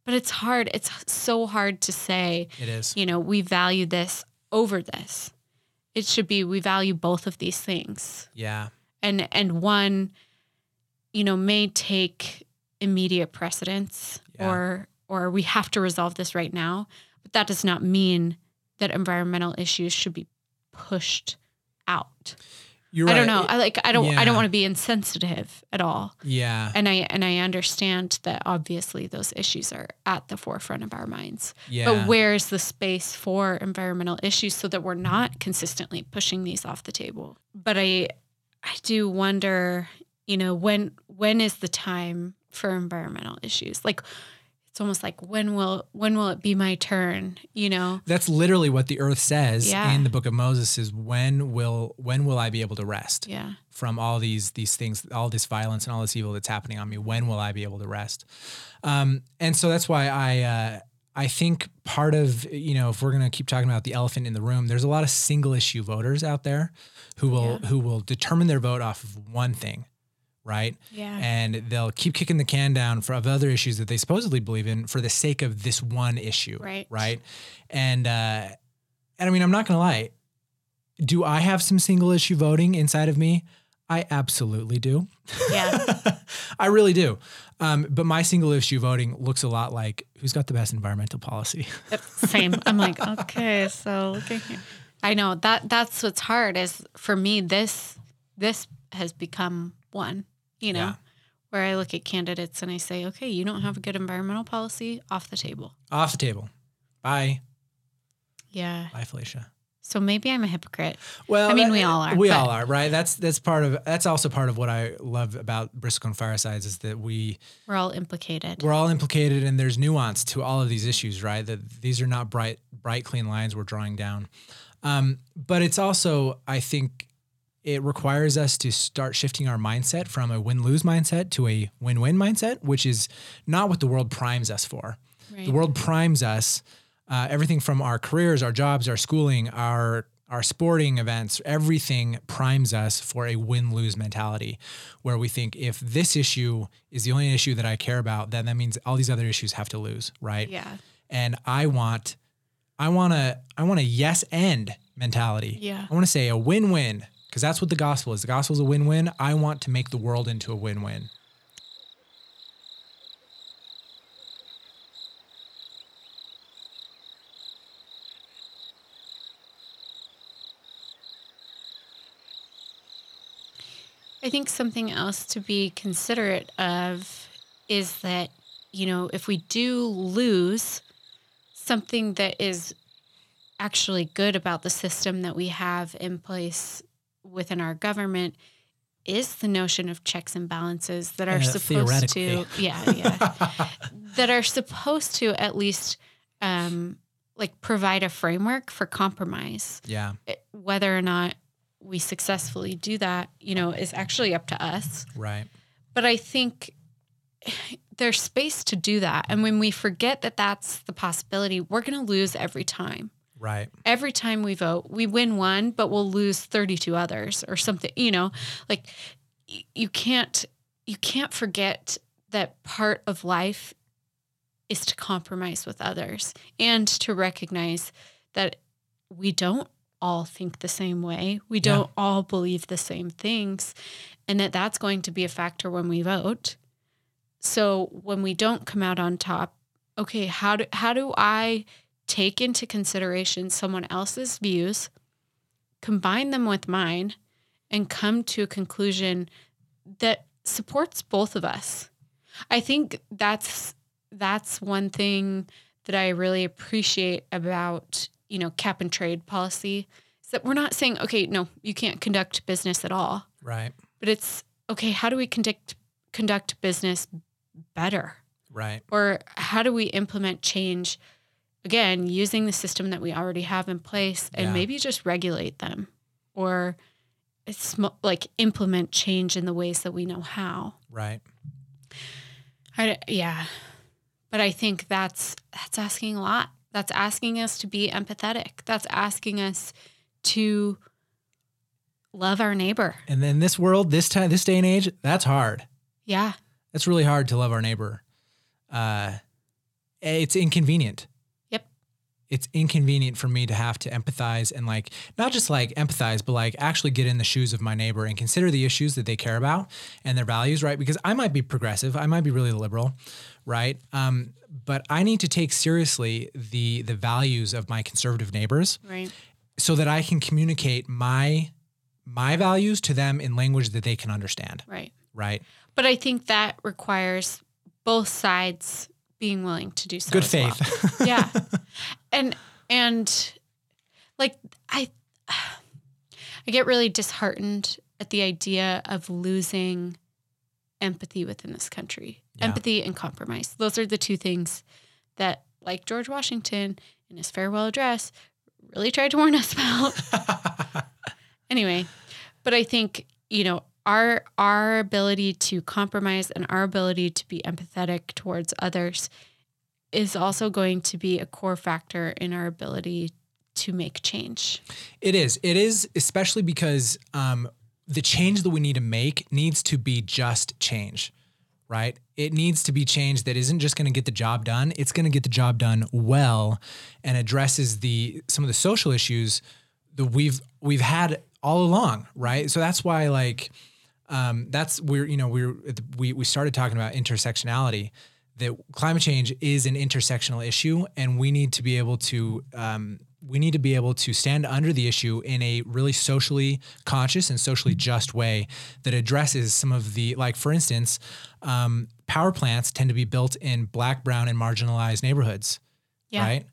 But it's hard. It's so hard to say, It is. you know, we value this over this. It should be we value both of these things. Yeah. And and one you know may take immediate precedence Yeah. or or we have to resolve this right now, but that does not mean that environmental issues should be pushed out. You're I right. don't know. I like I don't I don't want to be insensitive at all. Yeah. And I and I understand that obviously those issues are at the forefront of our minds. Yeah. But where's the space for environmental issues so that we're not consistently pushing these off the table? But I I do wonder, you know, when when is the time for environmental issues? Like it's almost like when will when will it be my turn, you know? That's literally what the earth says Yeah. in the book of Moses is when will when will I be able to rest Yeah. from all these these things, all this violence and all this evil that's happening on me? When will I be able to rest? Um, and so that's why I uh, I think part of you know if we're gonna keep talking about the elephant in the room, there's a lot of single issue voters out there who will Yeah. who will determine their vote off of one thing, right? Yeah. and they'll keep kicking the can down for of other issues that they supposedly believe in for the sake of this one issue. Right. Right. And uh, and I mean, I'm not gonna lie. Do I have some single issue voting inside of me? I absolutely do. Yeah. I really do. Um, but my single issue voting looks a lot like who's got the best environmental policy. Same. I'm like, okay, so look at here. I know that that's what's hard is for me this this has become one, you know, Yeah. where I look at candidates and I say, okay, you don't have a good environmental policy off the table. Off the table. Bye. Yeah. Bye, Felicia. So maybe I'm a hypocrite. Well, I mean, that- we all are, We but- all are, right? That's that's part of that's also part of what I love about Bristlecone Firesides is that we We're all implicated. we're all implicated and there's nuance to all of these issues, right? That these are not bright bright clean lines we're drawing down. Um, but it's also I think it requires us to start shifting our mindset from a win-lose mindset to a win-win mindset, which is not what the world primes us for. right? The world primes us, uh, everything from our careers, our jobs, our schooling, our our sporting events, everything primes us for a win-lose mentality, where we think if this issue is the only issue that I care about, then that means all these other issues have to lose, right? yeah. And I want, I want to, I want a yes and mentality. Yeah. I want to say a win-win because that's what the gospel is. The gospel is a win-win. I want to make the world into a win-win. I think something else to be considerate of is that, you know, if we do lose something that is actually good about the system that we have in place within our government is the notion of checks and balances that are Uh, supposed to yeah yeah that are supposed to at least um like provide a framework for compromise Yeah. whether or not we successfully do that, you know, is actually up to us. Right. But I think there's space to do that. And when we forget that that's the possibility, we're going to lose every time. Right. Every time we vote, we win one, but we'll lose 32 others or something, you know, like you can't you can't forget that part of life is to compromise with others and to recognize that we don't all think the same way. We don't all believe the same things and that that's going to be a factor when we vote. So when we don't come out on top, okay, how do how do I take into consideration someone else's views, combine them with mine, and come to a conclusion that supports both of us? I think that's that's one thing that I really appreciate about, you know, cap and trade policy is that we're not saying, okay, no, you can't conduct business at all Right. but it's okay how do we conduct conduct business better Right. or how do we implement change again using the system that we already have in place and Yeah. maybe just regulate them or it's mo- like implement change in the ways that we know how Right. I, yeah but i think that's that's asking a lot that's asking us to be empathetic that's asking us to love our neighbor And in this world, this time, this day and age, that's hard. yeah That's really hard to love our neighbor. Uh, it's inconvenient. It's inconvenient for me to have to empathize and like not just like empathize, but like actually get in the shoes of my neighbor and consider the issues that they care about and their values, right? Because I might be progressive, I might be really liberal, right? Um, but I need to take seriously the the values of my conservative neighbors right so that I can communicate my my values to them in language that they can understand, right right? But I think that requires both sides being willing to do so. Good as well. faith. yeah. And and like I I get really disheartened at the idea of losing empathy within this country. Yeah. Empathy and compromise. Those are the two things that, like George Washington in his farewell address, really tried to warn us about. anyway, but I think, you know, our our ability to compromise and our ability to be empathetic towards others is also going to be a core factor in our ability to make change. It is. It is, especially because um, the change that we need to make needs to be just change, right? It needs to be change that isn't just going to get the job done. It's going to get the job done well and addresses the some of the social issues that we've we've had all along, right? So that's why, like, um, that's we're you know we're we we started talking about intersectionality. That climate change is an intersectional issue, and we need to be able to um, we need to be able to stand under the issue in a really socially conscious and socially just way that addresses some of the like for instance um, power plants tend to be built in black brown and marginalized neighborhoods Yeah. right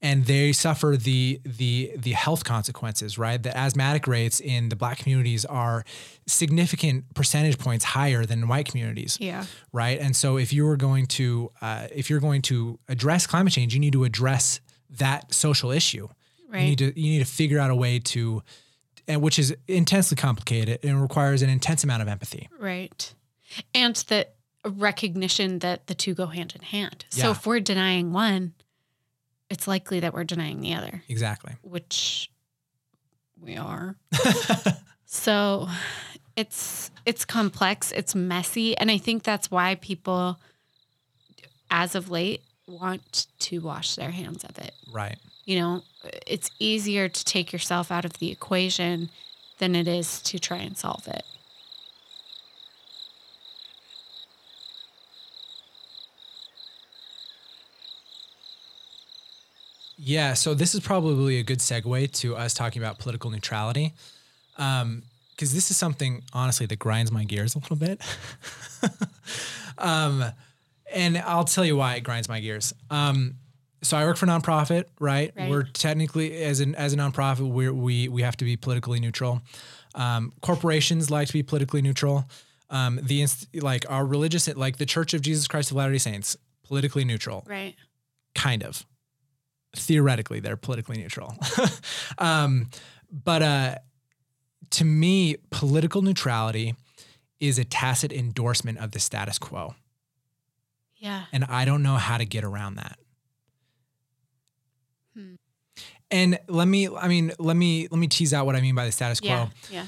and they suffer the the the health consequences right the asthmatic rates in the black communities are significant percentage points higher than white communities Yeah. right? And so if you were going to uh, if you're going to address climate change, you need to address that social issue. Right. You need to you need to figure out a way to, and which is intensely complicated and requires an intense amount of empathy. Right. And that recognition that the two go hand in hand. So if we're denying one, it's likely that we're denying the other, Exactly. which we are. so it's it's complex, it's messy, and I think that's why people as of late want to wash their hands of it. Right. You know, it's easier to take yourself out of the equation than it is to try and solve it. Yeah, so this is probably a good segue to us talking about political neutrality. Um, because this is something honestly that grinds my gears a little bit. um, and I'll tell you why it grinds my gears. Um, so I work for nonprofit, right? Right. We're technically as an as a nonprofit, we we we have to be politically neutral. Um, corporations like to be politically neutral. Um, the inst- like our religious like the Church of Jesus Christ of Latter Day Saints, politically neutral Right. kind of theoretically they're politically neutral um, but uh, to me political neutrality is a tacit endorsement of the status quo Yeah. and i don't know how to get around that Hmm. and let me i mean let me let me tease out what i mean by the status quo Yeah. Yeah.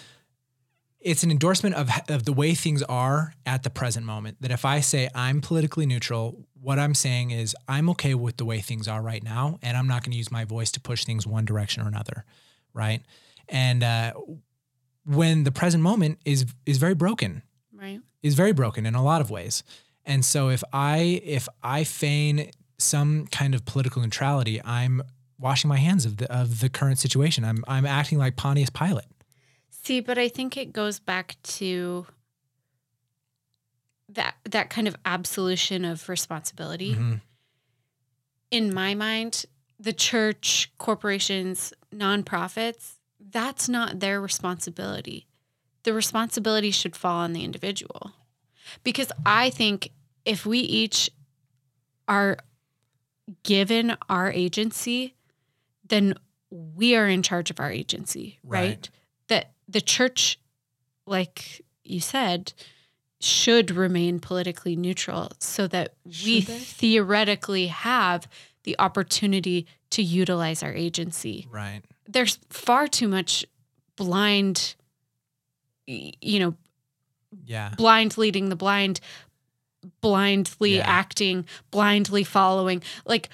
It's an endorsement of, of the way things are at the present moment. That if I say I'm politically neutral, what I'm saying is I'm okay with the way things are right now, and I'm not going to use my voice to push things one direction or another, right? And uh, when the present moment is is very broken, Right. is very broken in a lot of ways, and so if I if I feign some kind of political neutrality, I'm washing my hands of the of the current situation. I'm I'm acting like Pontius Pilate. See, but I think it goes back to that that kind of absolution of responsibility. Mhm. In my mind, the church, corporations, nonprofits, that's not their responsibility. The responsibility should fall on the individual. Because I think if we each are given our agency, then we are in charge of our agency, right? Right. The church, like you said, should remain politically neutral so that we they? theoretically have the opportunity to utilize our agency. Right. There's far too much blind, you know, Yeah. blind leading the blind, blindly Yeah. acting, blindly following. Like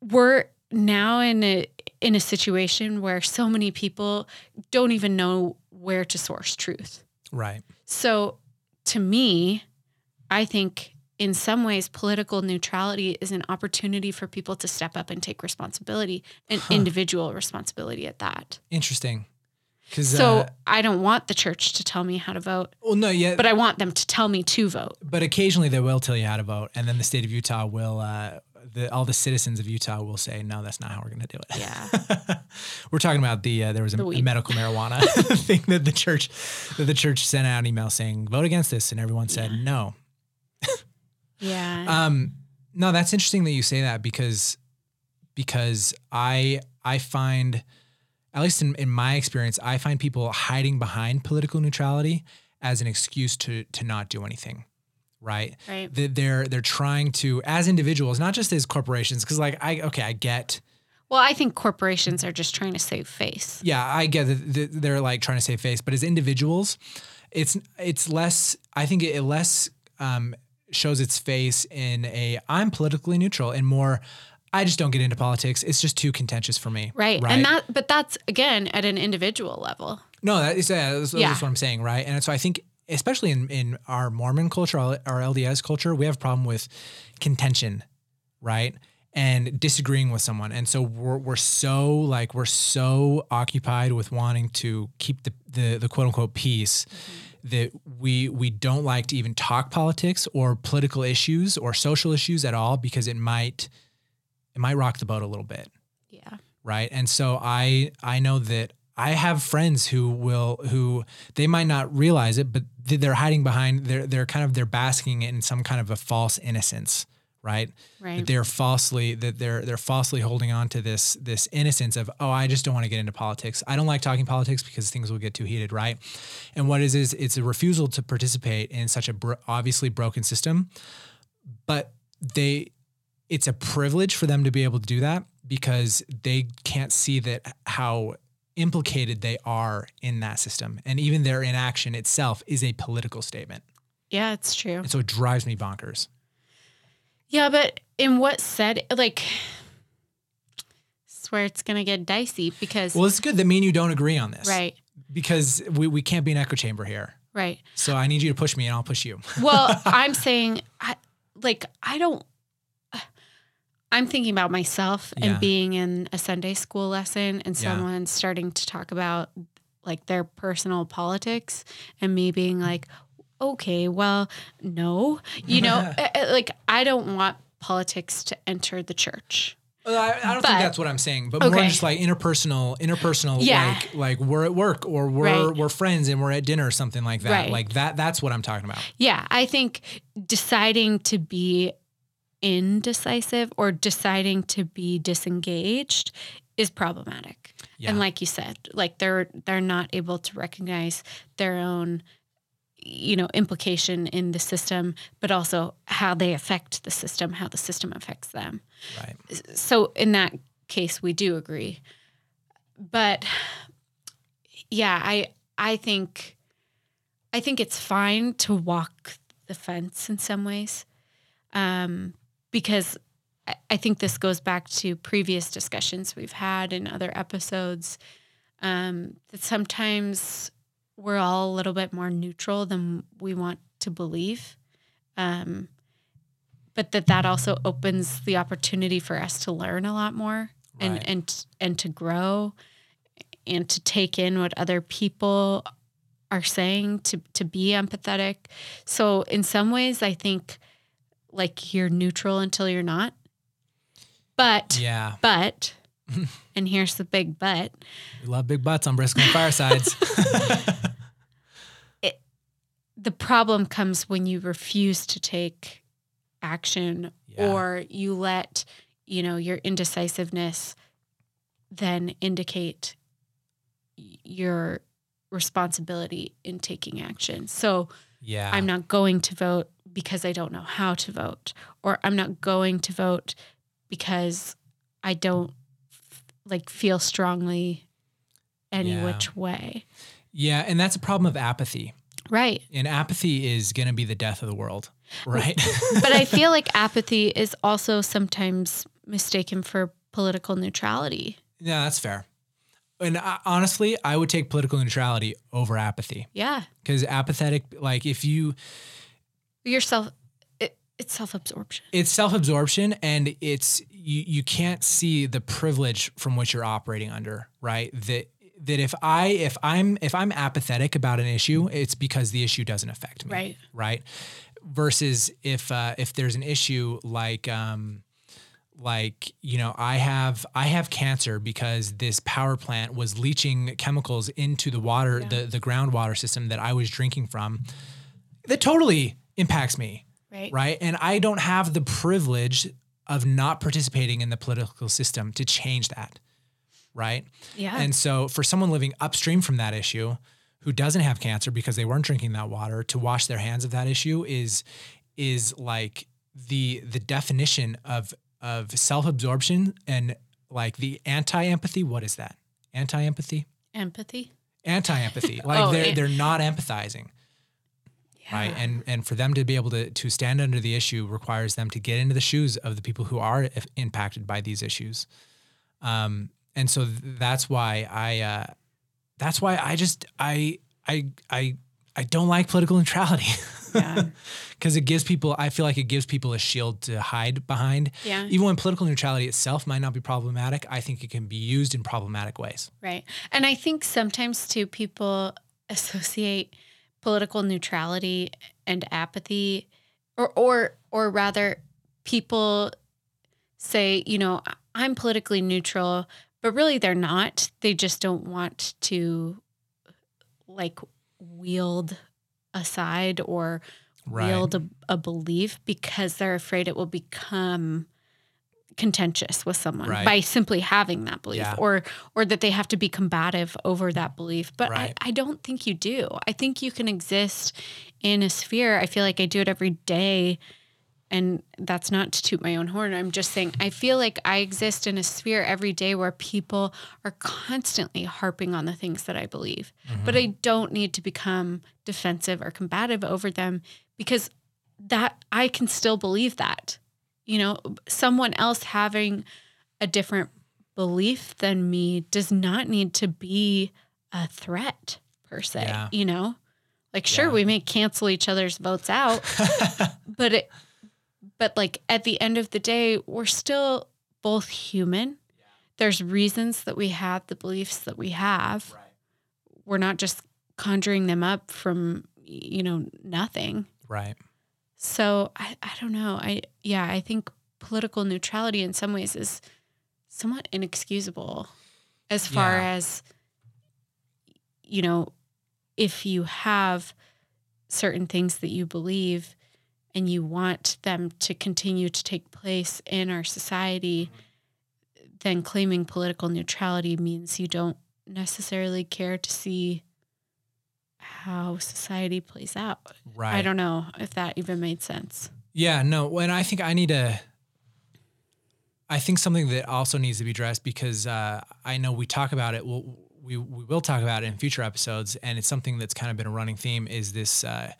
we're now in a in a situation where so many people don't even know where to source truth. Right. So to me, I think in some ways political neutrality is an opportunity for people to step up and take responsibility and Huh. individual responsibility at that. Interesting. Because So uh, I don't want the church to tell me how to vote, well, no, yeah, but I want them to tell me to vote. but occasionally they will tell you how to vote, and then the state of Utah will uh, the, all the citizens of Utah will say, no, that's not how we're going to do it. Yeah. we're talking about the uh, there was a, The a medical marijuana thing that the church that the church sent out an email saying vote against this, and everyone said Yeah. no. Yeah. Um, no, that's interesting that you say that because because I I find at least in, in my experience, I find people hiding behind political neutrality as an excuse to to not do anything. Right. right. That they're they're trying to as individuals, not just as corporations, because like I okay, I get Well, I think corporations are just trying to save face. yeah, I get that they're like trying to save face, but as individuals, it's it's less. I think it less um, shows its face in a I'm politically neutral and more. I just don't get into politics. It's just too contentious for me. Right. Right. And that but that's again at an individual level. No, that is, yeah, that's, Yeah. that's what I'm saying, right? And so I think, especially in, in our Mormon culture, our our LDS culture, we have a problem with contention, right? And disagreeing with someone. And so we're, we're so like, we're so occupied with wanting to keep the, the, the quote unquote peace mm-hmm. that we, we don't like to even talk politics or political issues or social issues at all because it might, it might rock the boat a little bit Yeah. right and so i i know that i have friends who will who they might not realize it but they're hiding behind they're they're kind of they're basking in some kind of a false innocence right? Right. that they're falsely that they're they're falsely holding on to this this innocence of oh i just don't want to get into politics. I don't like talking politics because things will get too heated right? And what is is it's a refusal to participate in such a bro- obviously broken system but they it's a privilege for them to be able to do that because they can't see that how implicated they are in that system. And even their inaction itself is a political statement. Yeah, it's true. and so it drives me bonkers. Yeah, but in what said, like where it's gonna get dicey because well it's good that me and you don't agree on this. Right, because we, we can't be an echo chamber here. Right. so i need you to push me and i'll push you. Well, I'm saying I like I don't I'm thinking about myself Yeah. and being in a Sunday school lesson and Yeah. someone starting to talk about like their personal politics and me being like, okay, well, no, you know, eh, eh, like I don't want politics to enter the church. I, I don't But- think that's what I'm saying, but more just like interpersonal, interpersonal, Yeah. like like we're at work or we're Right. we're friends and we're at dinner or something like that. Right. Like that. That's what I'm talking about. Yeah, I think deciding to be indecisive or deciding to be disengaged is problematic. Yeah. And like you said, like they're they're not able to recognize their own you know implication in the system but also how they affect the system how the system affects them Right. so in that case we do agree but yeah i i think i think it's fine to walk the fence in some ways um because I- think this goes back to previous discussions we've had in other episodes um that sometimes we're all a little bit more neutral than we want to believe um but that that also opens the opportunity for us to learn a lot more and Right. and and to grow and to take in what other people are saying to to be empathetic so in some ways i think like you're neutral until you're not but Yeah. but and here's the big but We love big butts on Bristlecone Firesides. the problem comes when you refuse to take action Yeah. or you let you know your indecisiveness then indicate your responsibility in taking action so yeah. i'm not going to vote because i don't know how to vote or i'm not going to vote because i don't f- like feel strongly any Yeah. which way yeah. And that's a problem of apathy. right And apathy is going to be the death of the world. Right. but I feel like apathy is also sometimes mistaken for political neutrality. yeah, that's fair. And I, honestly, I would take political neutrality over apathy Yeah. because apathetic, like if you, Your self it, it's self-absorption. it's self-absorption and it's you you can't see the privilege from which you're operating under right that that if i if i'm if i'm apathetic about an issue it's because the issue doesn't affect me Right. right versus if uh if there's an issue like um like you know i have i have cancer because this power plant was leaching chemicals into the water Yeah. the the groundwater system that i was drinking from that totally impacts me Right. right? And i don't have the privilege of not participating in the political system to change that right? Yeah. and so for someone living upstream from that issue who doesn't have cancer because they weren't drinking that water to wash their hands of that issue is is like the the definition of of self-absorption and like the anti-empathy what is that? Anti-empathy? Empathy. anti-empathy. Like Oh, they're they're not empathizing right and and for them to be able to to stand under the issue requires them to get into the shoes of the people who are if- impacted by these issues um and so th- that's why i uh that's why i just i i i i don't like political neutrality Yeah. because it gives people i feel like it gives people a shield to hide behind Yeah. even when political neutrality itself might not be problematic i think it can be used in problematic ways Right. And I think sometimes too people associate political neutrality and apathy or or or rather people say, you know, I'm politically neutral, but really they're not. They just don't want to like wield a side or Right. wield a, a belief because they're afraid it will become contentious with someone Right. by simply having that belief Yeah. or or that they have to be combative over that belief. But Right. I, I don't think you do. I think you can exist in a sphere. I feel like i do it every day and that's not to toot my own horn. I'm just saying i feel like i exist in a sphere every day where people are constantly harping on the things that i believe. Mm-hmm. But i don't need to become defensive or combative over them because that i can still believe that you know someone else having a different belief than me does not need to be a threat per se Yeah. you know? Like sure Yeah. we may cancel each other's votes out but it but like at the end of the day we're still both human. There's reasons that we have the beliefs that we have. We're not just conjuring them up from you know nothing. Right so I, I don't know. I yeah, I think political neutrality in some ways is somewhat inexcusable as far Yeah. as you know, if you have certain things that you believe and you want them to continue to take place in our society, mm-hmm. then claiming political neutrality means you don't necessarily care to see how society plays out. right I don't know if that even made sense. Yeah, no, and I think I need to. I think something that also needs to be addressed because uh, I know we talk about it. We'll, we we will talk about it in future episodes, and it's something that's kind of been a running theme. Is this, uh,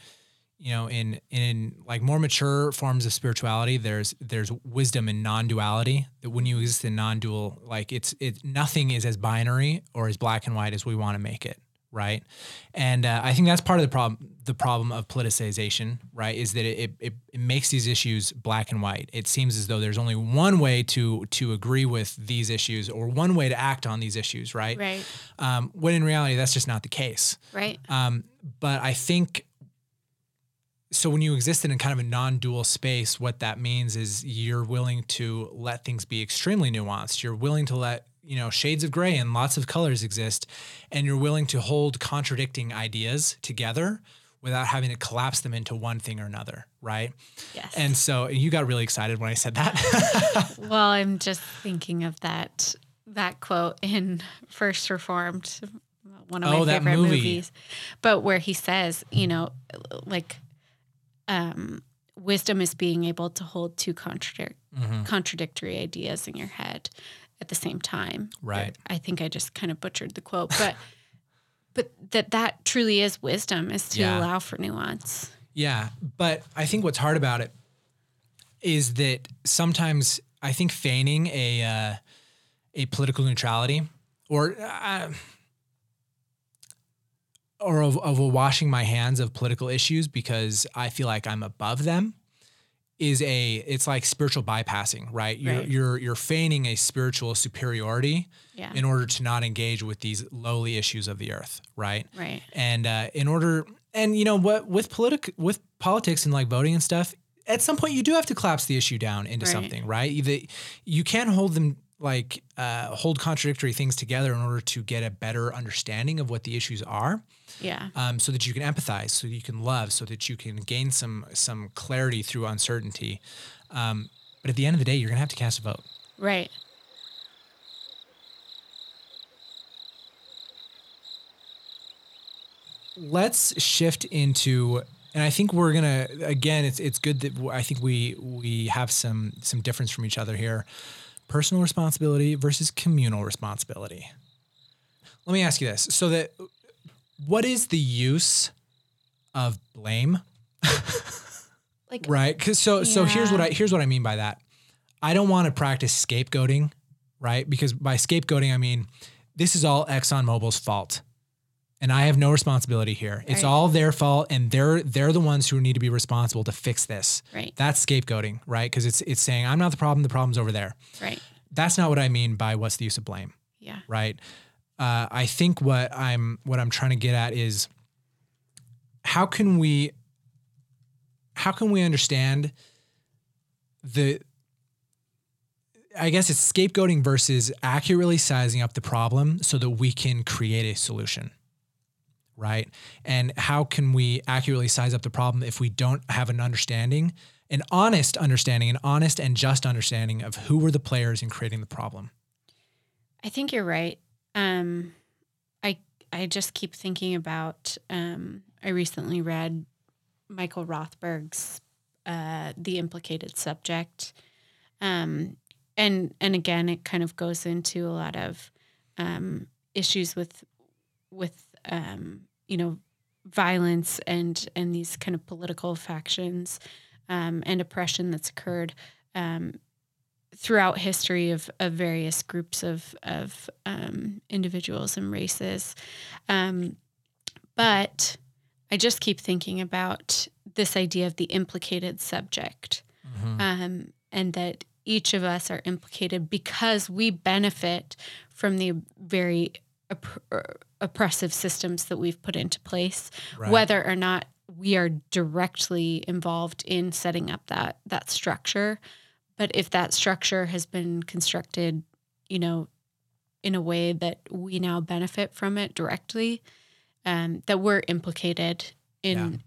you know, in in like more mature forms of spirituality, there's there's wisdom in non-duality. That when you exist in non-dual, like it's it nothing is as binary or as black and white as we want to make it right? And uh, I think that's part of the problem. The problem of politicization, right, is that it, it it makes these issues black and white. It seems as though there's only one way to to agree with these issues or one way to act on these issues, right? Right. Um, when in reality, that's just not the case. Right. Um, but I think so when you exist in kind of a non-dual space, what that means is you're willing to let things be extremely nuanced. You're willing to let you know shades of gray and lots of colors exist, and you're willing to hold contradicting ideas together without having to collapse them into one thing or another, right? Yes. And so you got really excited when I said that. well, I'm just thinking of that that quote in First Reformed, one of Oh, my favorite movie. movies. But where he says, you know, like um wisdom is being able to hold two contradic- Mhm. contradictory ideas in your head at the same time. Right. I think I just kind of butchered the quote, but but that that truly is wisdom is to Yeah. allow for nuance. Yeah, but I think what's hard about it is that sometimes I think feigning a uh, a political neutrality or uh, or of, of washing my hands of political issues because I feel like I'm above them is a it's like spiritual bypassing, right? You're Right. you're you're feigning a spiritual superiority Yeah. in order to not engage with these lowly issues of the earth, right? right. And uh, in order, and you know what, with politic, with politics and like voting and stuff, at some point you do have to collapse the issue down into Right. something, right? You, you can't hold them like uh, hold contradictory things together in order to get a better understanding of what the issues are, Yeah. um, so that you can empathize, so you can love, so that you can gain some some clarity through uncertainty. Um, but at the end of the day, you're gonna have to cast a vote. Right. let's shift into and I think we're gonna again. It's it's good that I think we we have some some difference from each other here. Personal responsibility versus communal responsibility. Let me ask you this: so that what is the use of blame? Like Right? Because so so here's what I here's what I mean by that. I don't want to practice scapegoating, right? Because by scapegoating I mean this is all ExxonMobil's fault. And I have no responsibility here. It's all their fault and they're they're the ones who need to be responsible to fix this. Right. That's scapegoating, right? Because it's it's saying I'm not the problem, the problem's over there. right. That's not what I mean by what's the use of blame Yeah. right? Uh, I think what I'm what I'm trying to get at is how can we how can we understand the I guess it's scapegoating versus accurately sizing up the problem so that we can create a solution. Right? And how can we accurately size up the problem if we don't have an understanding, an honest understanding, an honest and just understanding of who were the players in creating the problem? I think you're right. Um, I I just keep thinking about. Um, I recently read Michael Rothberg's uh, "The Implicated Subject," um, and and again, it kind of goes into a lot of um, issues with with um, you know violence and and these kind of political factions um, and oppression that's occurred um, throughout history of, of various groups of of um, individuals and races, um, but I just keep thinking about this idea of the implicated subject, um, and that each of us are implicated because we benefit from the very opp- er, oppressive systems that we've put into place, Right. whether or not we are directly involved in setting up that that structure but if that structure has been constructed you know in a way that we now benefit from it directly um, that we're implicated in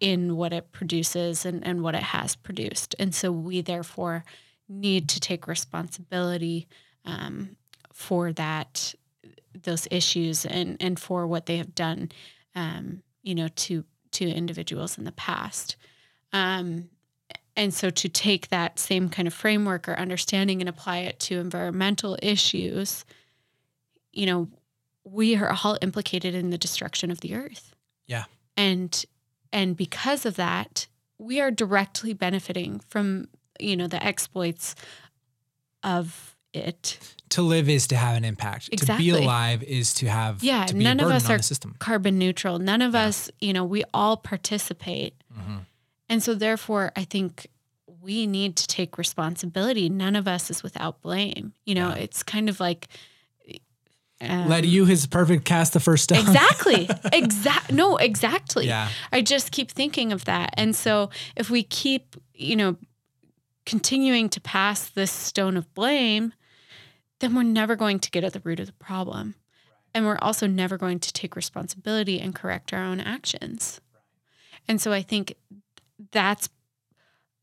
in what it produces and, and what it has produced. And so we therefore need to take responsibility um, for that those issues and and for what they have done um, you know to to individuals in the past. Um, and so to take that same kind of framework or understanding and apply it to environmental issues, you know, we are all implicated in the destruction of the earth. Yeah. And and because of that, we are directly benefiting from, you know, the exploits of it. to live is to have an impact. Exactly. To be alive is to have Yeah, to be none of us are carbon neutral. None of Yeah. us, you know, we all participate. Mhm. And so, therefore, I think we need to take responsibility. None of us is without blame. You know, Yeah. it's kind of like. Um, Let you his perfect cast the first stone. exactly. Exact. No, exactly. yeah. I just keep thinking of that. And so, if we keep, you know, continuing to pass this stone of blame, then we're never going to get at the root of the problem. And we're also never going to take responsibility and correct our own actions. And so I think that's,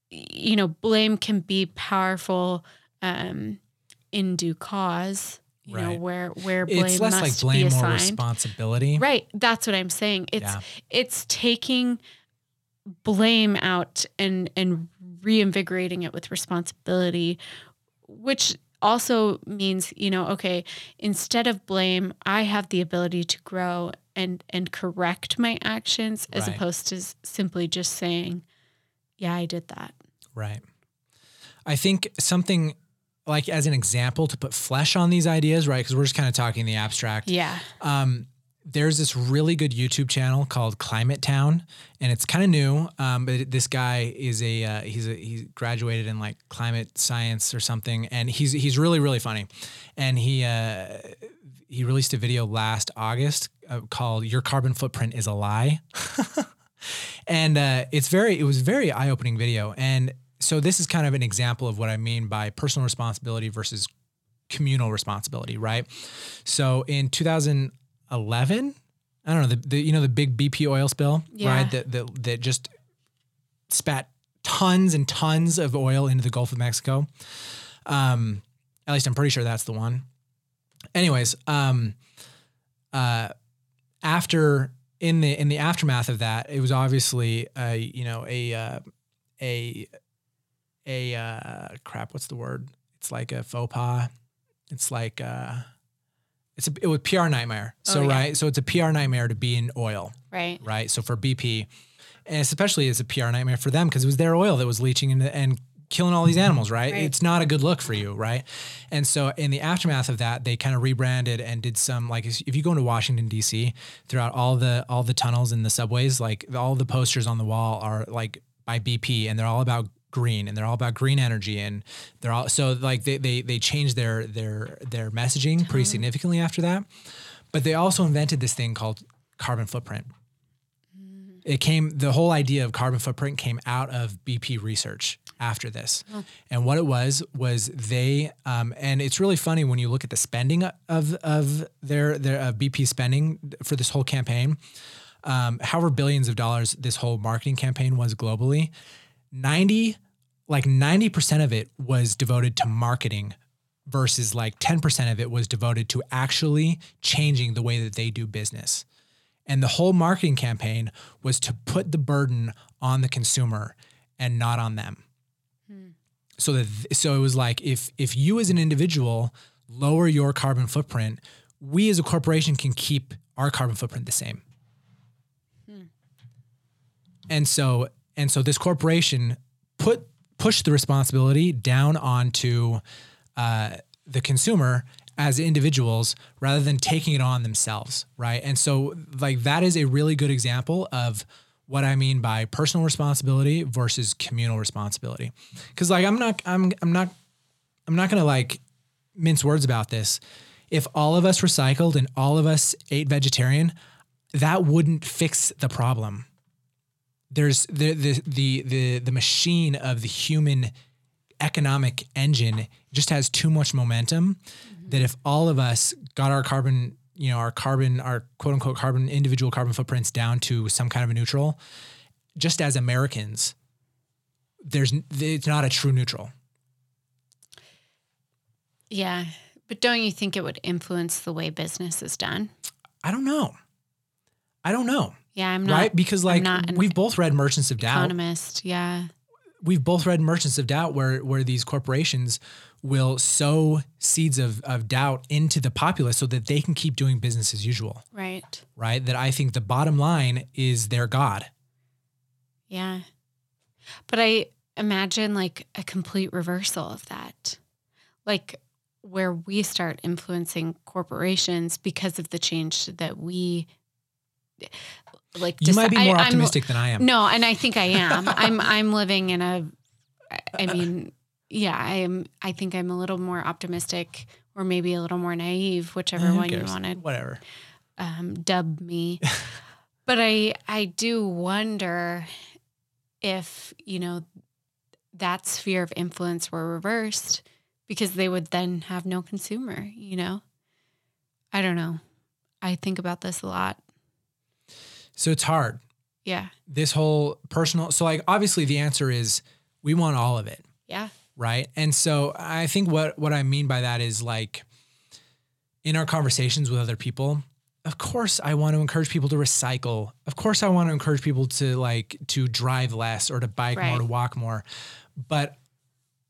you know, blame can be powerful um, in due cause, you know, where where blame It's less must like blame, be more responsibility. Right. That's what I'm saying. It's Yeah. it's taking blame out and and reinvigorating it with responsibility, which also means, you know, okay, instead of blame, I have the ability to grow and and correct my actions as Right. opposed to simply just saying, yeah, I did that. Right. I think something like as an example to put flesh on these ideas, right? Because we're just kind of talking the abstract. Yeah. Um, there's this really good YouTube channel called Climate Town, and it's kind of new. Um, but this guy is a uh, he's a he graduated in like climate science or something, and he's he's really really funny, and he uh, he released a video last August uh, called "Your Carbon Footprint Is a Lie." and uh, it's very it was very eye opening video. And so this is kind of an example of what I mean by personal responsibility versus communal responsibility, right? So in 2011, I don't know the, the you know the big BP oil spill, Yeah. right? That that that just spat tons and tons of oil into the Gulf of Mexico. Um, at least I'm pretty sure that's the one. Anyways, um, uh, after in the in the aftermath of that, it was obviously uh, you know a uh, a a uh, crap. What's the word? It's like a faux pas. It's like uh, it's a it was PR nightmare. Oh, so Oh, yeah. right, so it's a PR nightmare to be in oil Right. right? So for BP, and especially it's a PR nightmare for them because it was their oil that was leaching into, and killing all these mm-hmm. animals, right? Right. It's not a good look for you, right? And so in the aftermath of that, they kind of rebranded and did some like if you go into Washington D.C. throughout all the all the tunnels and the subways, like all the posters on the wall are like by BP, and they're all about green and they're all about green energy and they're all so like they they they changed their their their messaging pretty significantly after that. But they also invented this thing called carbon footprint. It came the whole idea of carbon footprint came out of BP research after this. And what it was was they um, and it's really funny when you look at the spending of of their their uh, BP spending for this whole campaign. Um, however billions of dollars this whole marketing campaign was globally, 90 like 90% of it was devoted to marketing versus like 10% of it was devoted to actually changing the way that they do business. And the whole marketing campaign was to put the burden on the consumer and not on them. Hmm. So that so it was like if if you as an individual lower your carbon footprint, we as a corporation can keep our carbon footprint the same. Hmm. And so and so this corporation put pushed the responsibility down onto uh, the consumer as individuals rather than taking it on themselves, right? And so like that is a really good example of what I mean by personal responsibility versus communal responsibility. Cuz like I'm not I'm I'm not I'm not to like mince words about this. If all of us recycled and all of us ate vegetarian, that wouldn't fix the problem there's the the the the the machine of the human economic engine just has too much momentum that if all of us got our carbon you know our carbon our quote unquote carbon individual carbon footprints down to some kind of a neutral just as americans there's it's not a true neutral Yeah. But don't you think it would influence the way business is done? i don't know i don't know Yeah, I'm not right because like we've both read merchants of doubt economist. Yeah. we've both read Merchants of Doubt where where these corporations will sow seeds of, of doubt into the populace so that they can keep doing business as usual. Right. Right. That I think the bottom line is their God. Yeah. But I imagine like a complete reversal of that. Like where we start influencing corporations because of the change that we like You might be more I- I'm- optimistic than I am. No, and I think I am. I'm I'm living in a I mean, yeah, I am I think I'm a little more optimistic or maybe a little more naive, whichever one you cares? want to Whatever. um, dub me. but I I do wonder if you know that sphere of influence were reversed because they would then have no consumer. You know, I don't know. I think about this a lot. So it's hard. Yeah, This whole personal so like obviously the answer is we want all of it. yeah, right? And so i think what what i mean by that is like in our conversations with other people of course i want to encourage people to recycle. Of course i want to encourage people to like to drive less or to bike more to walk more. But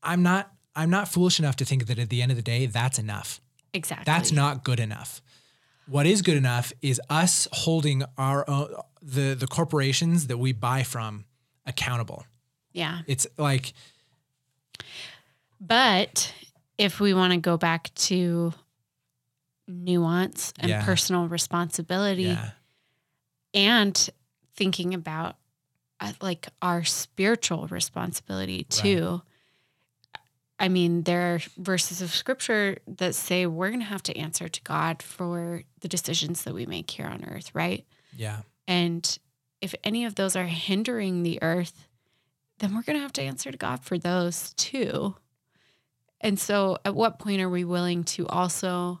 i'm not i'm not foolish enough to think that at the end of the day that's enough. Exactly. that's not good enough what is good enough is us holding our own the the corporations that we buy from accountable yeah. it's like But if we want to go back to nuance and Yeah. personal responsibility, yeah and thinking about uh, like our spiritual responsibility too. I mean, there are verses of scripture that say we're going to have to answer to God for the decisions that we make here on earth, right? yeah And if any of those are hindering the earth, then we're going to have to answer to God for those too. And so, at what point are we willing to also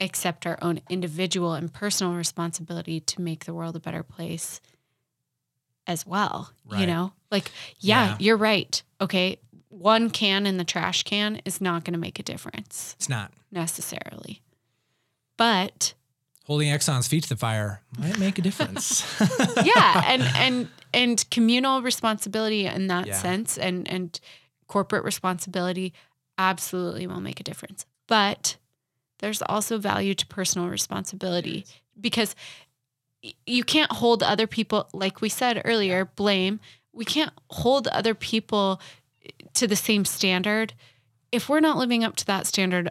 accept our own individual and personal responsibility to make the world a better place as well? You know, like, yeah, Yeah. you're right. Okay. One can in the trash can is not going to make a difference It's not. necessarily. But Holding Exxon's feet to the fire might make a difference. yeah, and and and communal responsibility in that Yeah. sense and and corporate responsibility absolutely will make a difference. But there's also value to personal responsibility because you can't hold other people like we said earlier, blame. We can't hold other people to the same standard if we're not living up to that standard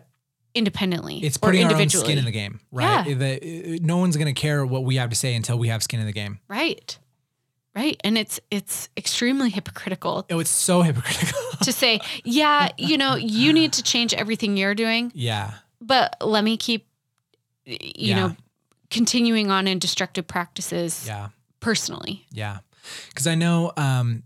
independently it's or putting our own skin in the game, right? Yeah. The- no one's going to care what we have to say until we have skin in the game. Right. Right. And it's it's extremely hypocritical Oh, it's so hypocritical. to say, yeah, you know, you need to change everything you're doing, yeah. but let me keep you Yeah. know continuing on in destructive practices Yeah. personally. Yeah. Because I know um,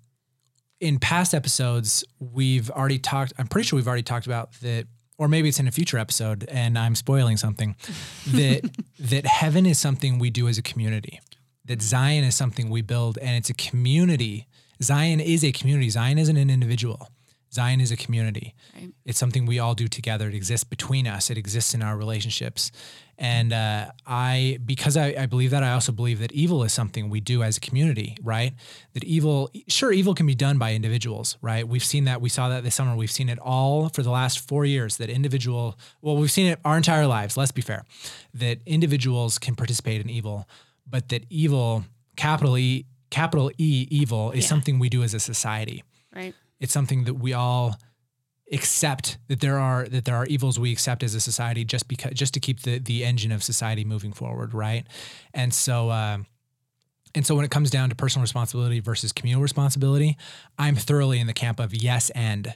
in past episodes, we've already talked, I'm pretty sure we've already talked about that, or maybe it's in a future episode and I'm spoiling something, that, that heaven is something we do as a community, that Zion is something we build and it's a community. Zion is a community. Zion isn't an individual. Zion is a community. Right. It's something we all do together. It exists between us. It exists in our relationships. And uh, I, because I, I believe that, I also believe that evil is something we do as a community, right? That evil, sure, evil can be done by individuals, right? We've seen that. We saw that this summer. We've seen it all for the last four years. That individual, well, we've seen it our entire lives. Let's be fair. That individuals can participate in evil, but that evil, capital E, capital E, evil is Yeah. something we do as a society Right. It's something that we all accept that there are that there are evils we accept as a society just because just to keep the the engine of society moving forward right? And so uh, and so when it comes down to personal responsibility versus communal responsibility i'm thoroughly in the camp of yes and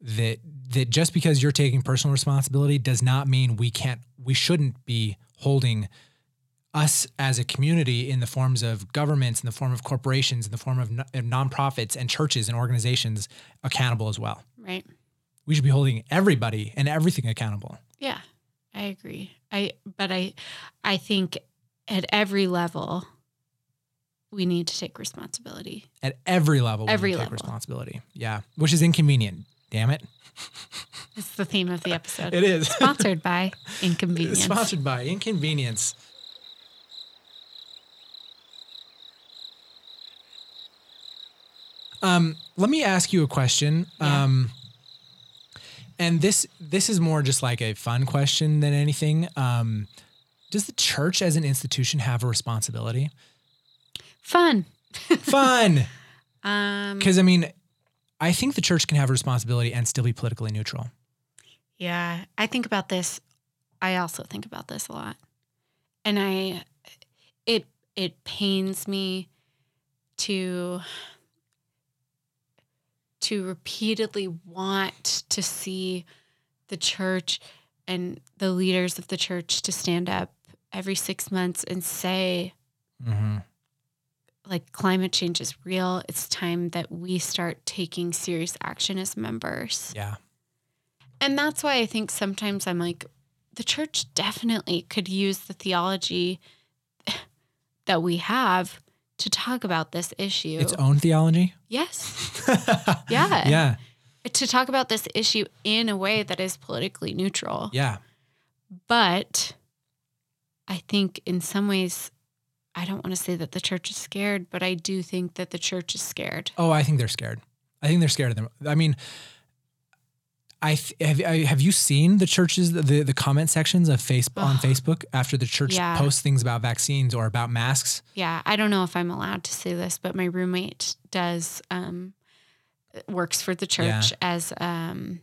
that that just because you're taking personal responsibility does not mean we can't we shouldn't be holding us as a community in the forms of governments in the form of corporations in the form of, no- of nonprofits and churches and organizations accountable as well Right. we should be holding everybody and everything accountable Yeah. I agree. I but I I think at every level we need to take responsibility. at every level we Every need to take level. responsibility yeah which is inconvenient damn it It's the theme of the episode. it is Sponsored by Inconvenience. sponsored by inconvenience um let me ask you a question Yeah. um and this this is more just like a fun question than anything um does the church as an institution have a responsibility Fun. fun Um because i mean i think the church can have a responsibility and still be politically neutral Yeah, I think about this. I also think about this a lot. And I it it pains me to to repeatedly want to see the church and the leaders of the church to stand up every 6 months and say mm-hmm. like climate change is real. It's time that we start taking serious action as members. yeah And that's why I think sometimes I'm like, the church definitely could use the theology that we have to talk about this issue. its own theology yes. Yeah. yeah To talk about this issue in a way that is politically neutral. yeah But I think in some ways, I don't want to say that the church is scared, but I do think that the church is scared. Oh, I think they're scared. I think they're scared of them. I mean, I th- have, I, have you seen the churches the the comment sections of Facebook on Facebook after the church Yeah. posts things about vaccines or about masks? Yeah, I don't know if I'm allowed to say this, but my roommate does um, works for the church as um,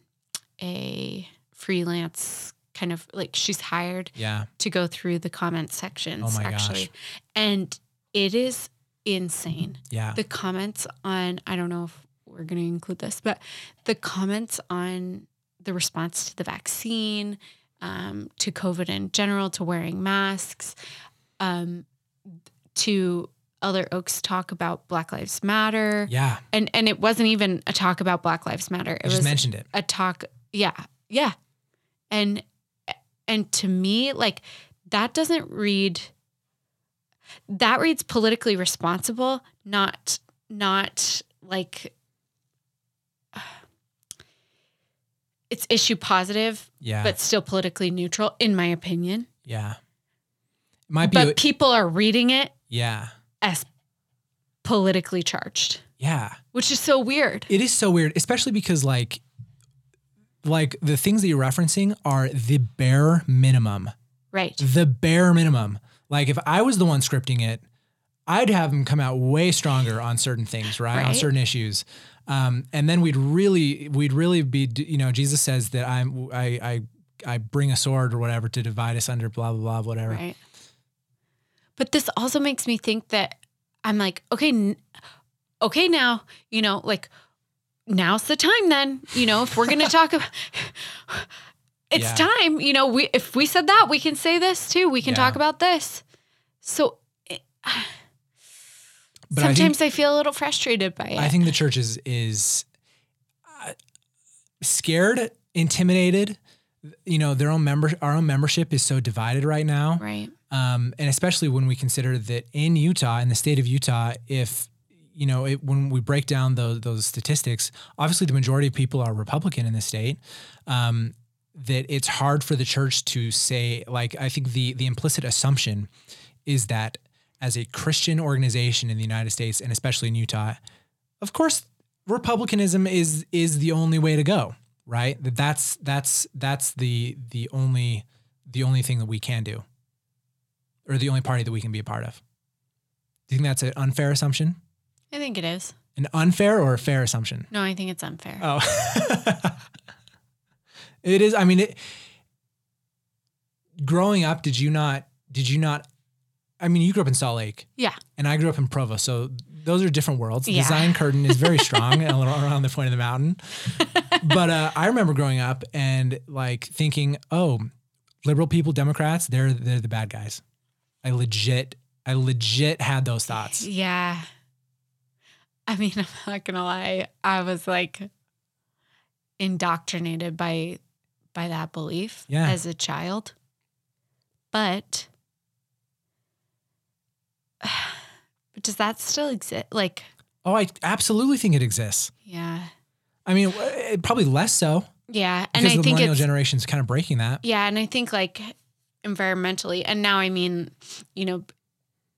a freelance kind of like she's hired Yeah, to go through the comment sections Oh my actually, gosh. and it is insane. yeah, The comments on I don't know if we're going to include this, but the comments on the response to the vaccine, um, to COVID in general, to wearing masks, um, to Elder Oaks talk about Black Lives Matter. Yeah. And and it wasn't even a talk about Black Lives Matter. It I just was mentioned it. a talk yeah. Yeah. And and to me like that doesn't read that reads politically responsible, not not like it's issue positive, Yeah. but still politically neutral, in my opinion. yeah. It might be. But people are reading it yeah. as politically charged, Yeah. which is so weird. It is so weird, especially because like like the things that you're referencing are the bare minimum. Right. The bare minimum. Like if I was the one scripting it, I'd have them come out way stronger on certain things, right? On certain issues. Um, and then we'd really we'd really be you know, Jesus says that I'm I I I bring a sword or whatever to divide us under blah blah blah whatever. Right. But this also makes me think that I'm like, okay, n- okay, now, you know, like now's the time then, you know, if we're going to talk about it's Yeah. time, you know, we if we said that, we can say this too. We can Yeah. talk about this. So it, But I think- sometimes I, feel a little frustrated by it. I think the church is is uh, scared, intimidated. You know, their own member, our own membership is so divided right now, right. um, and especially when we consider that in Utah, in the state of Utah, if you know, it, when we break down those those statistics, obviously the majority of people are Republican in the state. Um, that it's hard for the church to say, like, I think the the implicit assumption is that as a Christian organization in the United States and especially in Utah, of course, republicanism is is the only way to go, right? That that's that's that's the the only the only thing that we can do, or the only party that we can be a part of. Do you think that's an unfair assumption? I think it is. An unfair or a fair assumption? No, I think it's unfair. Oh, it is. I mean, it, growing up, did you not? Did you not? I mean, you grew up in Salt Lake. Yeah. And I grew up in Provo, so those are different worlds. The Yeah. Zion Curtain is very strong a little around the point of the mountain. But uh, I remember growing up and like thinking, oh, liberal people, Democrats, they're they're the bad guys. I legit, I legit had those thoughts. Yeah. I mean, I'm not gonna lie. I was like indoctrinated by by that belief Yeah. as a child. But does that still exist? Like, Oh, I absolutely think it exists. yeah. I mean, probably less so Yeah. And I the think millennial it's generation is kind of breaking that. yeah, and I think like environmentally, and now I mean, you know,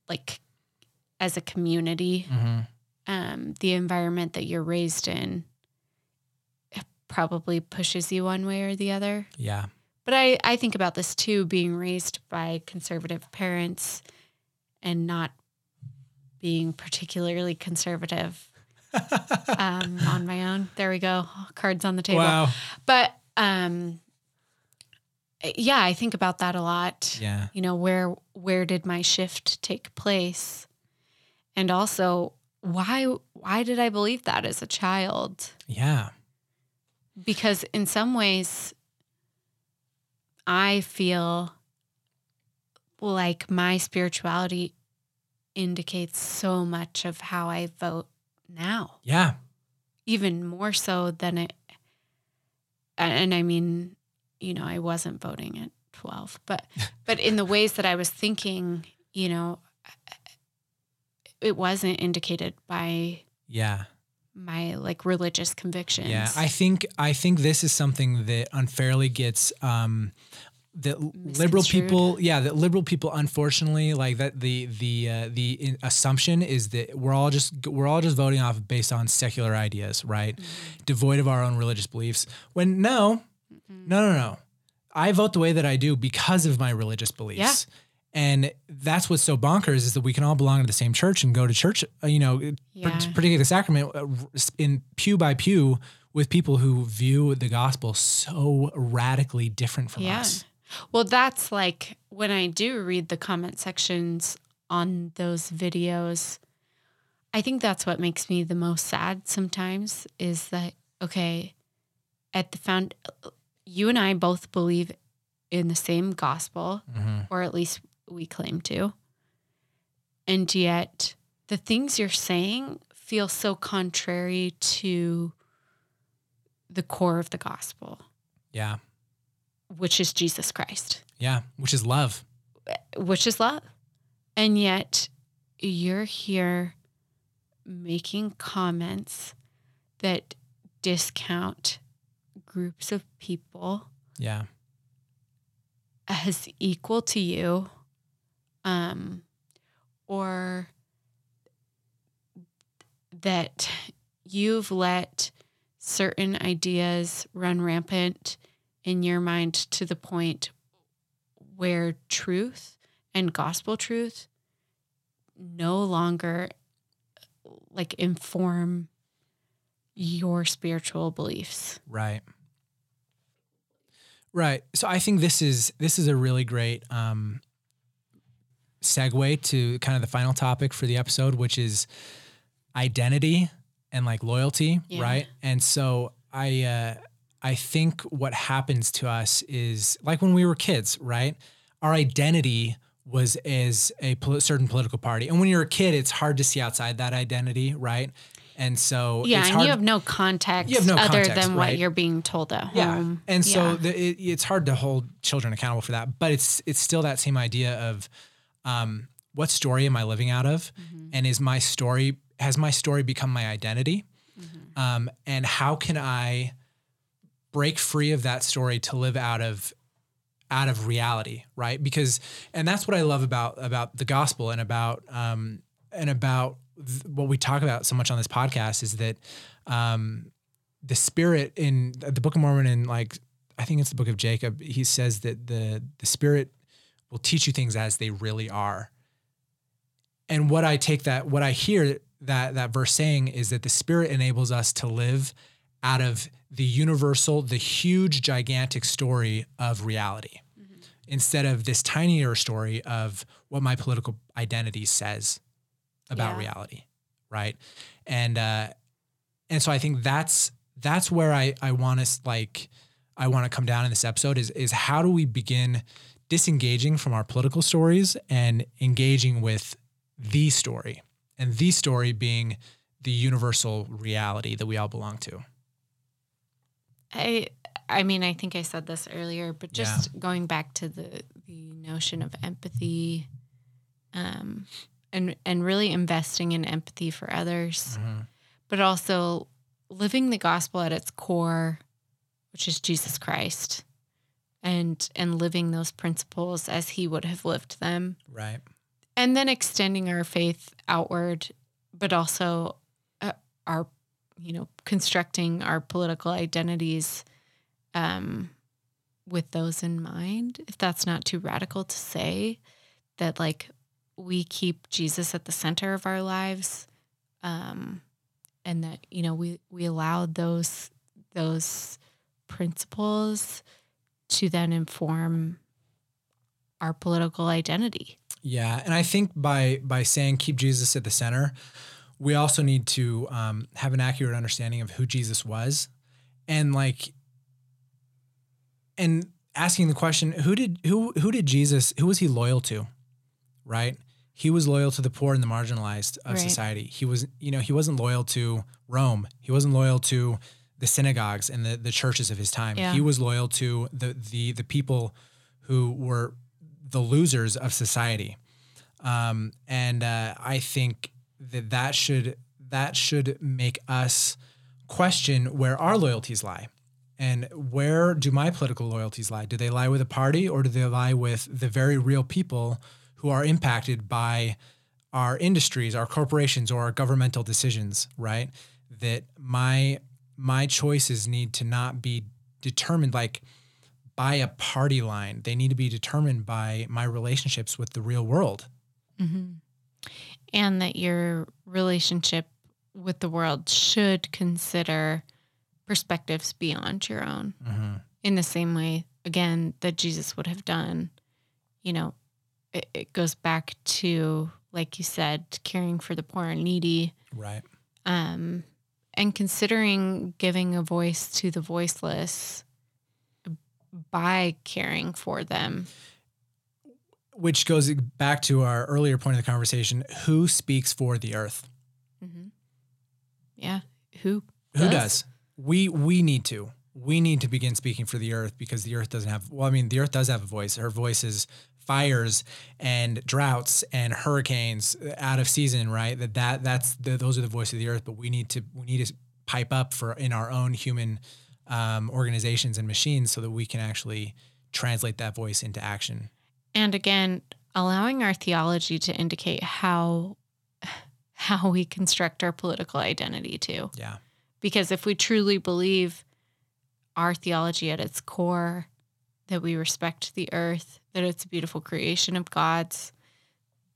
like as a community, Mm-hmm. um, the environment that you're raised in probably pushes you one way or the other. Yeah. But I, I think about this too, being raised by conservative parents and not being particularly conservative um, on my own. There we go. Cards on the table. wow. But um, yeah, I think about that a lot Yeah. you know where where did my shift take place and also why why did i believe that as a child Yeah. because in some ways i feel like my spirituality indicates so much of how i vote now Yeah. even more so than it and i mean you know i wasn't voting at 12 but but in the ways that i was thinking you know it wasn't indicated by Yeah. my like religious convictions Yeah, I think I think this is something that unfairly gets um that liberal people yeah that liberal people unfortunately like that the the uh, the assumption is that we're all just we're all just voting off based on secular ideas right? Devoid of our own religious beliefs. When no no no no. I vote the way that I do because of my religious beliefs. And that's what's so bonkers is that we can all belong to the same church and go to church uh, you know Yeah. particularly the sacrament uh, in pew by pew with people who view the gospel so radically different from yeah. us. Well that's like when i do read the comment sections on those videos i think that's what makes me the most sad sometimes is that okay at the found you and i both believe in the same gospel Mm-hmm. or at least we claim to. And yet the things you're saying feel so contrary to the core of the gospel, Yeah. Which is Jesus Christ, Yeah. Which is love. which is love. And yet you're here making comments that discount groups of people Yeah. as equal to you um or that you've let certain ideas run rampant in your mind to the point where truth and gospel truth no longer like inform your spiritual beliefs. Right. Right. So I think this is this is a really great um, segue to kind of the final topic for the episode, which is identity and like loyalty, Yeah. right? And so I uh, I think what happens to us is like when we were kids, right? Our identity was as a pol- certain political party, and when you're a kid, it's hard to see outside that identity, right? And so Yeah, and hard you have no context You have no other context, than right. what you're being told at yeah, home. and so Yeah. the, it, it's hard to hold children accountable for that. But it's it's still that same idea of um, what story am I living out of, Mm-hmm. and is my story has my story become my identity, Mm-hmm. um, and how can I break free of that story to live out of out of reality, right? Because and that's what I love about about the gospel and about um, and about th- what we talk about so much on this podcast is that um, the spirit in the Book of Mormon and like I think it's the Book of Jacob. He says that the the spirit will teach you things as they really are. And what I take that what I hear that that verse saying is that the spirit enables us to live out of the universal, the huge, gigantic story of reality instead of this tinier story of what my political identity says about Yeah. reality, right? And uh, and so I think that's that's where I I want to like I want to come down in this episode is is how do we begin disengaging from our political stories and engaging with the story and the story being the universal reality that we all belong to. I I mean, I think I said this earlier, but Yeah. just going back to the the notion of empathy, um, and and really investing in empathy for others, but also living the gospel at its core, which is Jesus Christ, and and living those principles as He would have lived them, Right. and then extending our faith outward, but also uh, our, you know, constructing our political identities um, with those in mind. If that's not too radical to say, that like we keep Jesus at the center of our lives, um, and that you know we we allow those those principles to then inform our political identity. Yeah, and I think by by saying keep Jesus at the center, we also need to um, have an accurate understanding of who Jesus was, and like, and asking the question who did who who did Jesus who was he loyal to, right? He was loyal to the poor and the marginalized of Right. society. He was you know he wasn't loyal to Rome. He wasn't loyal to the synagogues and the the churches of his time. Yeah. He was loyal to the the the people who were the losers of society. Um, and uh, I think that that should that should make us question where our loyalties lie, and where do my political loyalties lie? Do they lie with a party, or do they lie with the very real people who are impacted by our industries, our corporations, or our governmental decisions? Right? That my my choices need to not be determined like by a party line. They need to be determined by my relationships with the real world. Mm-hmm. And that your relationship with the world should consider perspectives beyond your own. In the same way again that jesus would have done you know it, it goes back to like you said caring for the poor and needy. Right. um, and considering giving a voice to the voiceless by caring for them which goes back to our earlier point of the conversation who speaks for the earth? Yeah. Who? who does? We we need to. We need to begin speaking for the earth because the earth doesn't have well i mean the earth does have a voice. Her voice is fires and droughts and hurricanes out of season right? That that that's the, those are the voice of the earth but we need to we need to pipe up for in our own human um, organizations and machines so that we can actually translate that voice into action And again, allowing our theology to indicate how how we construct our political identity too. yeah Because if we truly believe our theology at its core, that we respect the earth, that it's a beautiful creation of God's,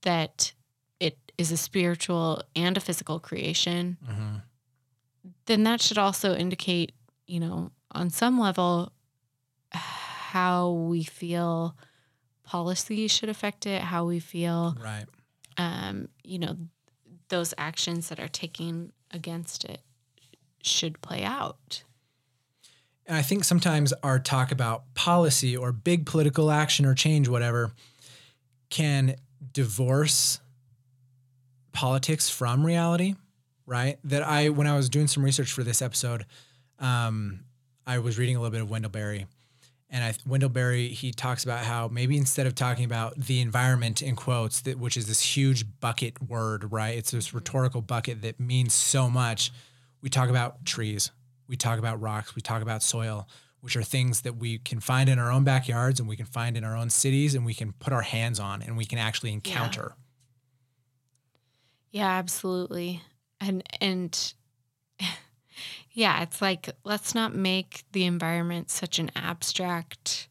that it is a spiritual and a physical creation, hmm then that should also indicate, you know, on some level, how we feel policy should affect it, how we feel, right um, you know, those actions that are taken against it should play out. And I think sometimes our talk about policy or big political action or change, whatever, can divorce politics from reality, right? That I, when I was doing some research for this episode, um, I was reading a little bit of Wendell Berry. And I, Wendell Berry, he talks about how maybe instead of talking about the environment in quotes, that which is this huge bucket word, right? It's this mm-hmm. rhetorical bucket that means so much. We talk about trees, we talk about rocks, we talk about soil, which are things that we can find in our own backyards and we can find in our own cities and we can put our hands on and we can actually encounter. Yeah, absolutely. And and yeah, it's like let's not make the environment such an abstract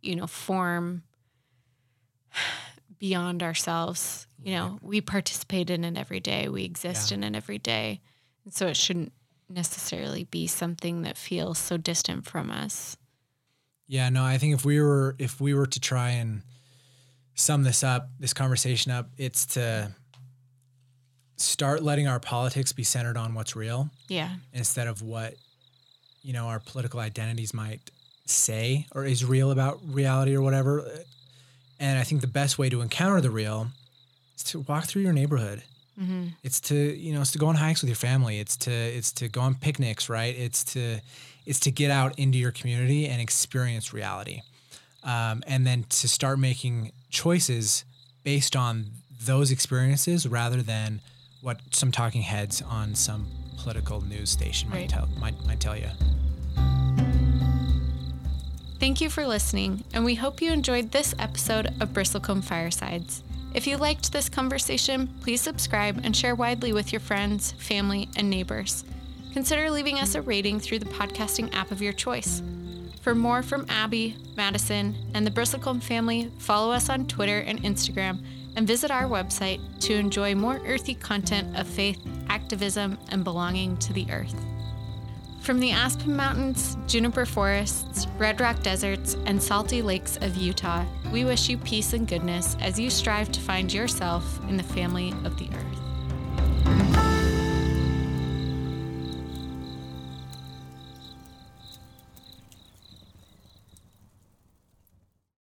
you know, form beyond ourselves. You know, we participate in it every day. We exist Yeah. in it every day. And so it shouldn't necessarily be something that feels so distant from us. Yeah, no, I think if we were if we were to try and sum this up, this conversation up, it's to start letting our politics be centered on what's real Yeah. instead of what you know our political identities might say or is real about reality or whatever. And I think the best way to encounter the real is to walk through your neighborhood. hmm It's to you know it's to go on hikes with your family. It's to it's to go on picnics, right? It's to it's to get out into your community and experience reality, um, and then to start making choices based on those experiences rather than what some talking heads on some political news station might Right. tell might, might tell you. Thank you for listening, and we hope you enjoyed this episode of Bristlecone Firesides. If you liked this conversation, please subscribe and share widely with your friends, family, and neighbors. Consider leaving us a rating through the podcasting app of your choice. For more from Abby, Madison, and the Bristlecone family, follow us on Twitter and Instagram and visit our website to enjoy more earthy content of faith, activism, and belonging to the earth. From the Aspen Mountains, juniper forests, red rock deserts, and salty lakes of Utah, we wish you peace and goodness as you strive to find yourself in the family of the earth.